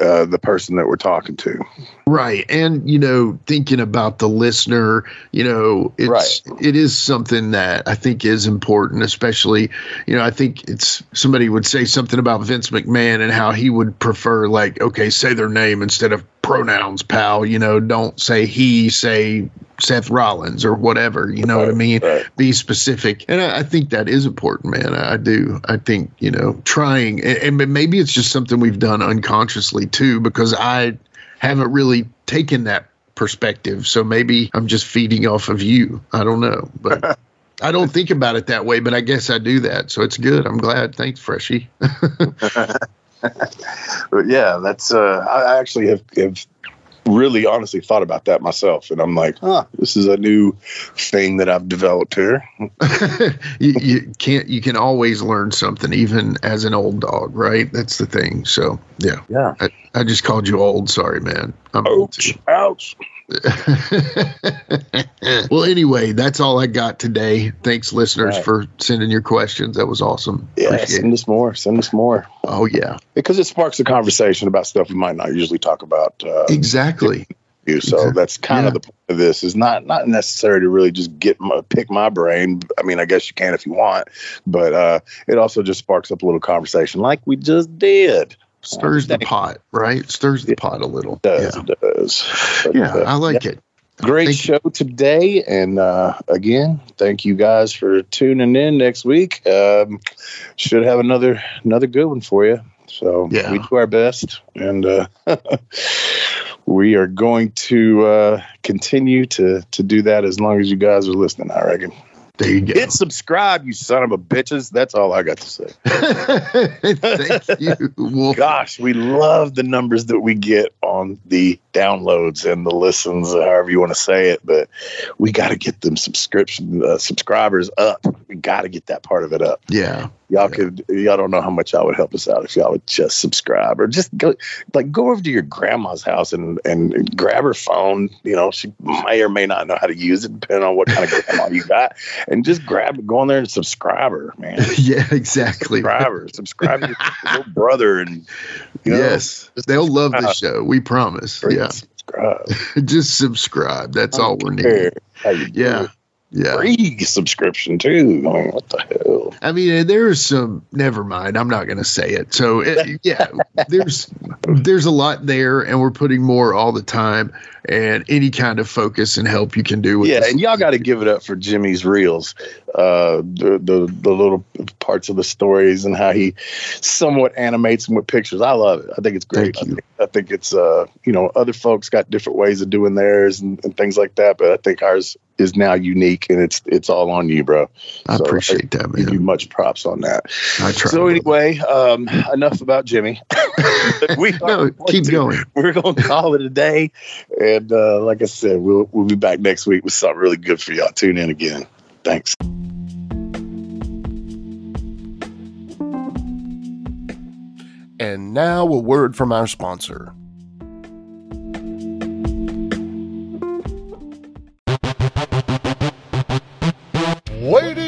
uh, the person that we're talking to. Right. And, you know, thinking about the listener, you know, it's, Right. it is something that I think is important, especially, you know, I think it's somebody would say something about Vince McMahon and how he would prefer, like, okay, say their name instead of pronouns, pal, you know, don't say he, say Seth Rollins or whatever, you know what I mean? Right. Be specific. And I, I think that is important, man. I, I do. I think, you know, trying, and, and maybe it's just something we've done unconsciously too, because I, haven't really taken that perspective. So maybe I'm just feeding off of you. I don't know, but I don't think about it that way. But I guess I do that, so it's good. I'm glad. Thanks, Freshie. But yeah, that's uh, I actually have, have really honestly thought about that myself, and I'm like, huh, this is a new thing that I've developed here. you, you can't. You can always learn something, even as an old dog, right? That's the thing. So yeah, Yeah. I, I just called you old. Sorry, man. I'm Ouch! Ouch! well, anyway, that's all I got today. Thanks, listeners, Right. for sending your questions. That was awesome. Yeah, Appreciate send it. us more. Send us more Oh yeah, because it sparks a conversation about stuff we might not usually talk about. Uh, exactly. you. So Exactly. that's kind of the point of this is not not necessary to really just get my, pick my brain. I mean, I guess you can if you want, but uh, it also just sparks up a little conversation like we just did. Stirs the pot, right? Stirs the Yeah. pot a little. It does Yeah, it does? But, yeah, uh, I like it. Great Thank show today, and uh, again, thank you guys for tuning in. Next week, um, should have another another good one for you. So Yeah. we do our best, and uh, we are going to uh, continue to to do that as long as you guys are listening. I reckon. There you go. Hit subscribe, you son of a bitches. That's all I got to say. Thank you, Wolf. Gosh, we love the numbers that we get on the downloads and the listens, however you want to say it. But we got to get them subscription uh, subscribers up. We got to get that part of it up. Yeah, Y'all Yeah. could, y'all don't know how much y'all would help us out if y'all would just subscribe or just go, like, go over to your grandma's house and and grab her phone. You know, she may or may not know how to use it, depending on what kind of grandma you got, and just grab, go on there and subscribe her, man. yeah, exactly. Subscribe her, subscribe to your little brother, and you know, yes, they'll love the show. We promise. Yeah, subscribe. just subscribe. That's all we're needing. How you do Yeah. Yeah. Free subscription too. I mean, what the hell? I mean, there's some. Never mind. I'm not going to say it. So it, yeah, there's there's a lot there, and we're putting more all the time. And any kind of focus and help you can do with Yeah, this. and y'all got to give it up for Jimmy's reels, uh, the, the the little parts of the stories and how he somewhat animates them with pictures. I love it. I think it's great. I, think, I think it's uh, you know, other folks got different ways of doing theirs and, and things like that, but I think ours is now unique and it's it's all on you, bro. I So, appreciate that, man. Give you much props on that. I try. So anyway, um, enough about Jimmy. we are no, going keep to- going. We're going to call it a day, and uh, like I said, we'll we'll be back next week with something really good for y'all. Tune in again. Thanks. And now a word from our sponsor.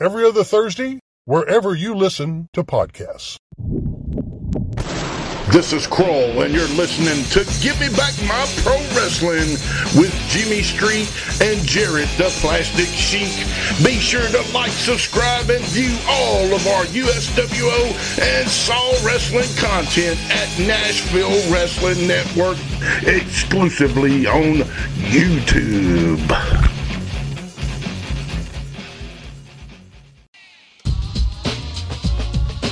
Every other Thursday, wherever you listen to podcasts. This is Kroll, and you're listening to Give Me Back My Pro Wrestling with Jimmy Street and Jared the Plastic Chic. Be sure to like, subscribe, and view all of our USWO and Saw Wrestling content at Nashville Wrestling Network exclusively on YouTube.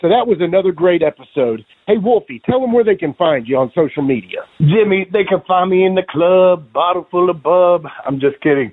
So that was another great episode. Hey, Wolfie, tell them where they can find you on social media. Jimmy, they can find me in the club, bottle full of bub. I'm just kidding.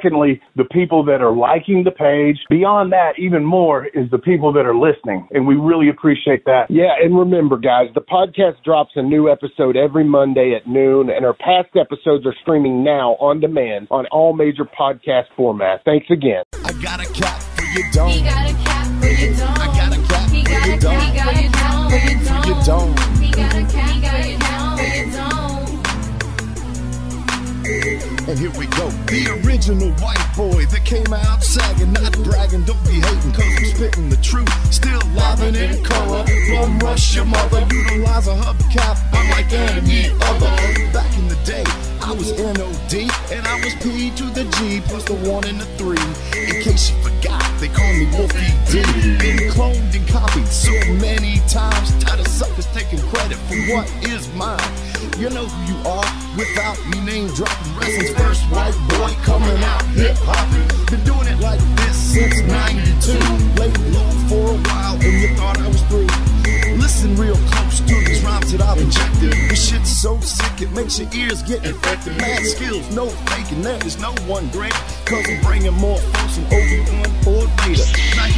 Secondly, the people that are liking the page. Beyond that, even more is the people that are listening. And we really appreciate that. Yeah. And remember, guys, the podcast drops a new episode every Monday at noon, and our past episodes are streaming now on demand on all major podcast formats. Thanks again. I got a cap for your dome. He got a cap for your dome. I got a cap for a your cap. dome. He got a cap for your For your dome. dome. He got a cap for your dome. And here we go. The original white boy that came out sagging, not bragging, don't be hating, cause I'm spitting the truth. Still livin' in color. Bum rush your mother, utilize a hubcap, unlike any other. Back in the day, I was NOD, and I was P to the G, plus the one and the three. In case you forgot, they call me Wolfie D. Been cloned and copied so many times, tired suckers taking credit for what is mine. You know who you are without me name dropping. Wrestling's first white boy coming out hip hop. Been doing it like this since 92. Laid low for a while and you thought I was through. Listen real close to these rhymes that I've injected. This shit's so sick it makes your ears get infected. Mad skills, no faking, that. there is no one great. Cause I'm bringing more folks than Obi-Wan or Vader.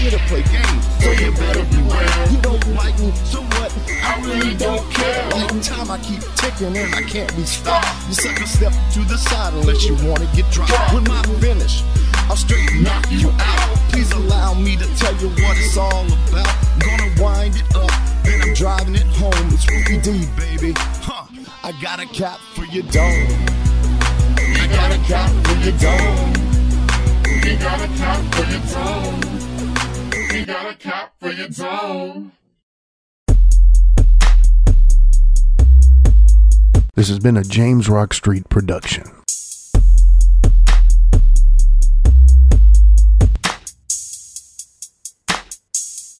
Here to play games, so you better beware. You don't like me, so what? I really don't care. Like time I keep ticking and I can't be stopped. You sucker step to the side unless you wanna get dropped. With my finish, I'll straight knock you out. Please allow me to tell you what it's all about. I'm gonna wind it up, then I'm driving it home. It's Ruby D, baby. Huh. I got a cap for your dome. I got a cap for your dome. He got a cap for your dome. He got a cap for your dome. This has been a James Rock Street production.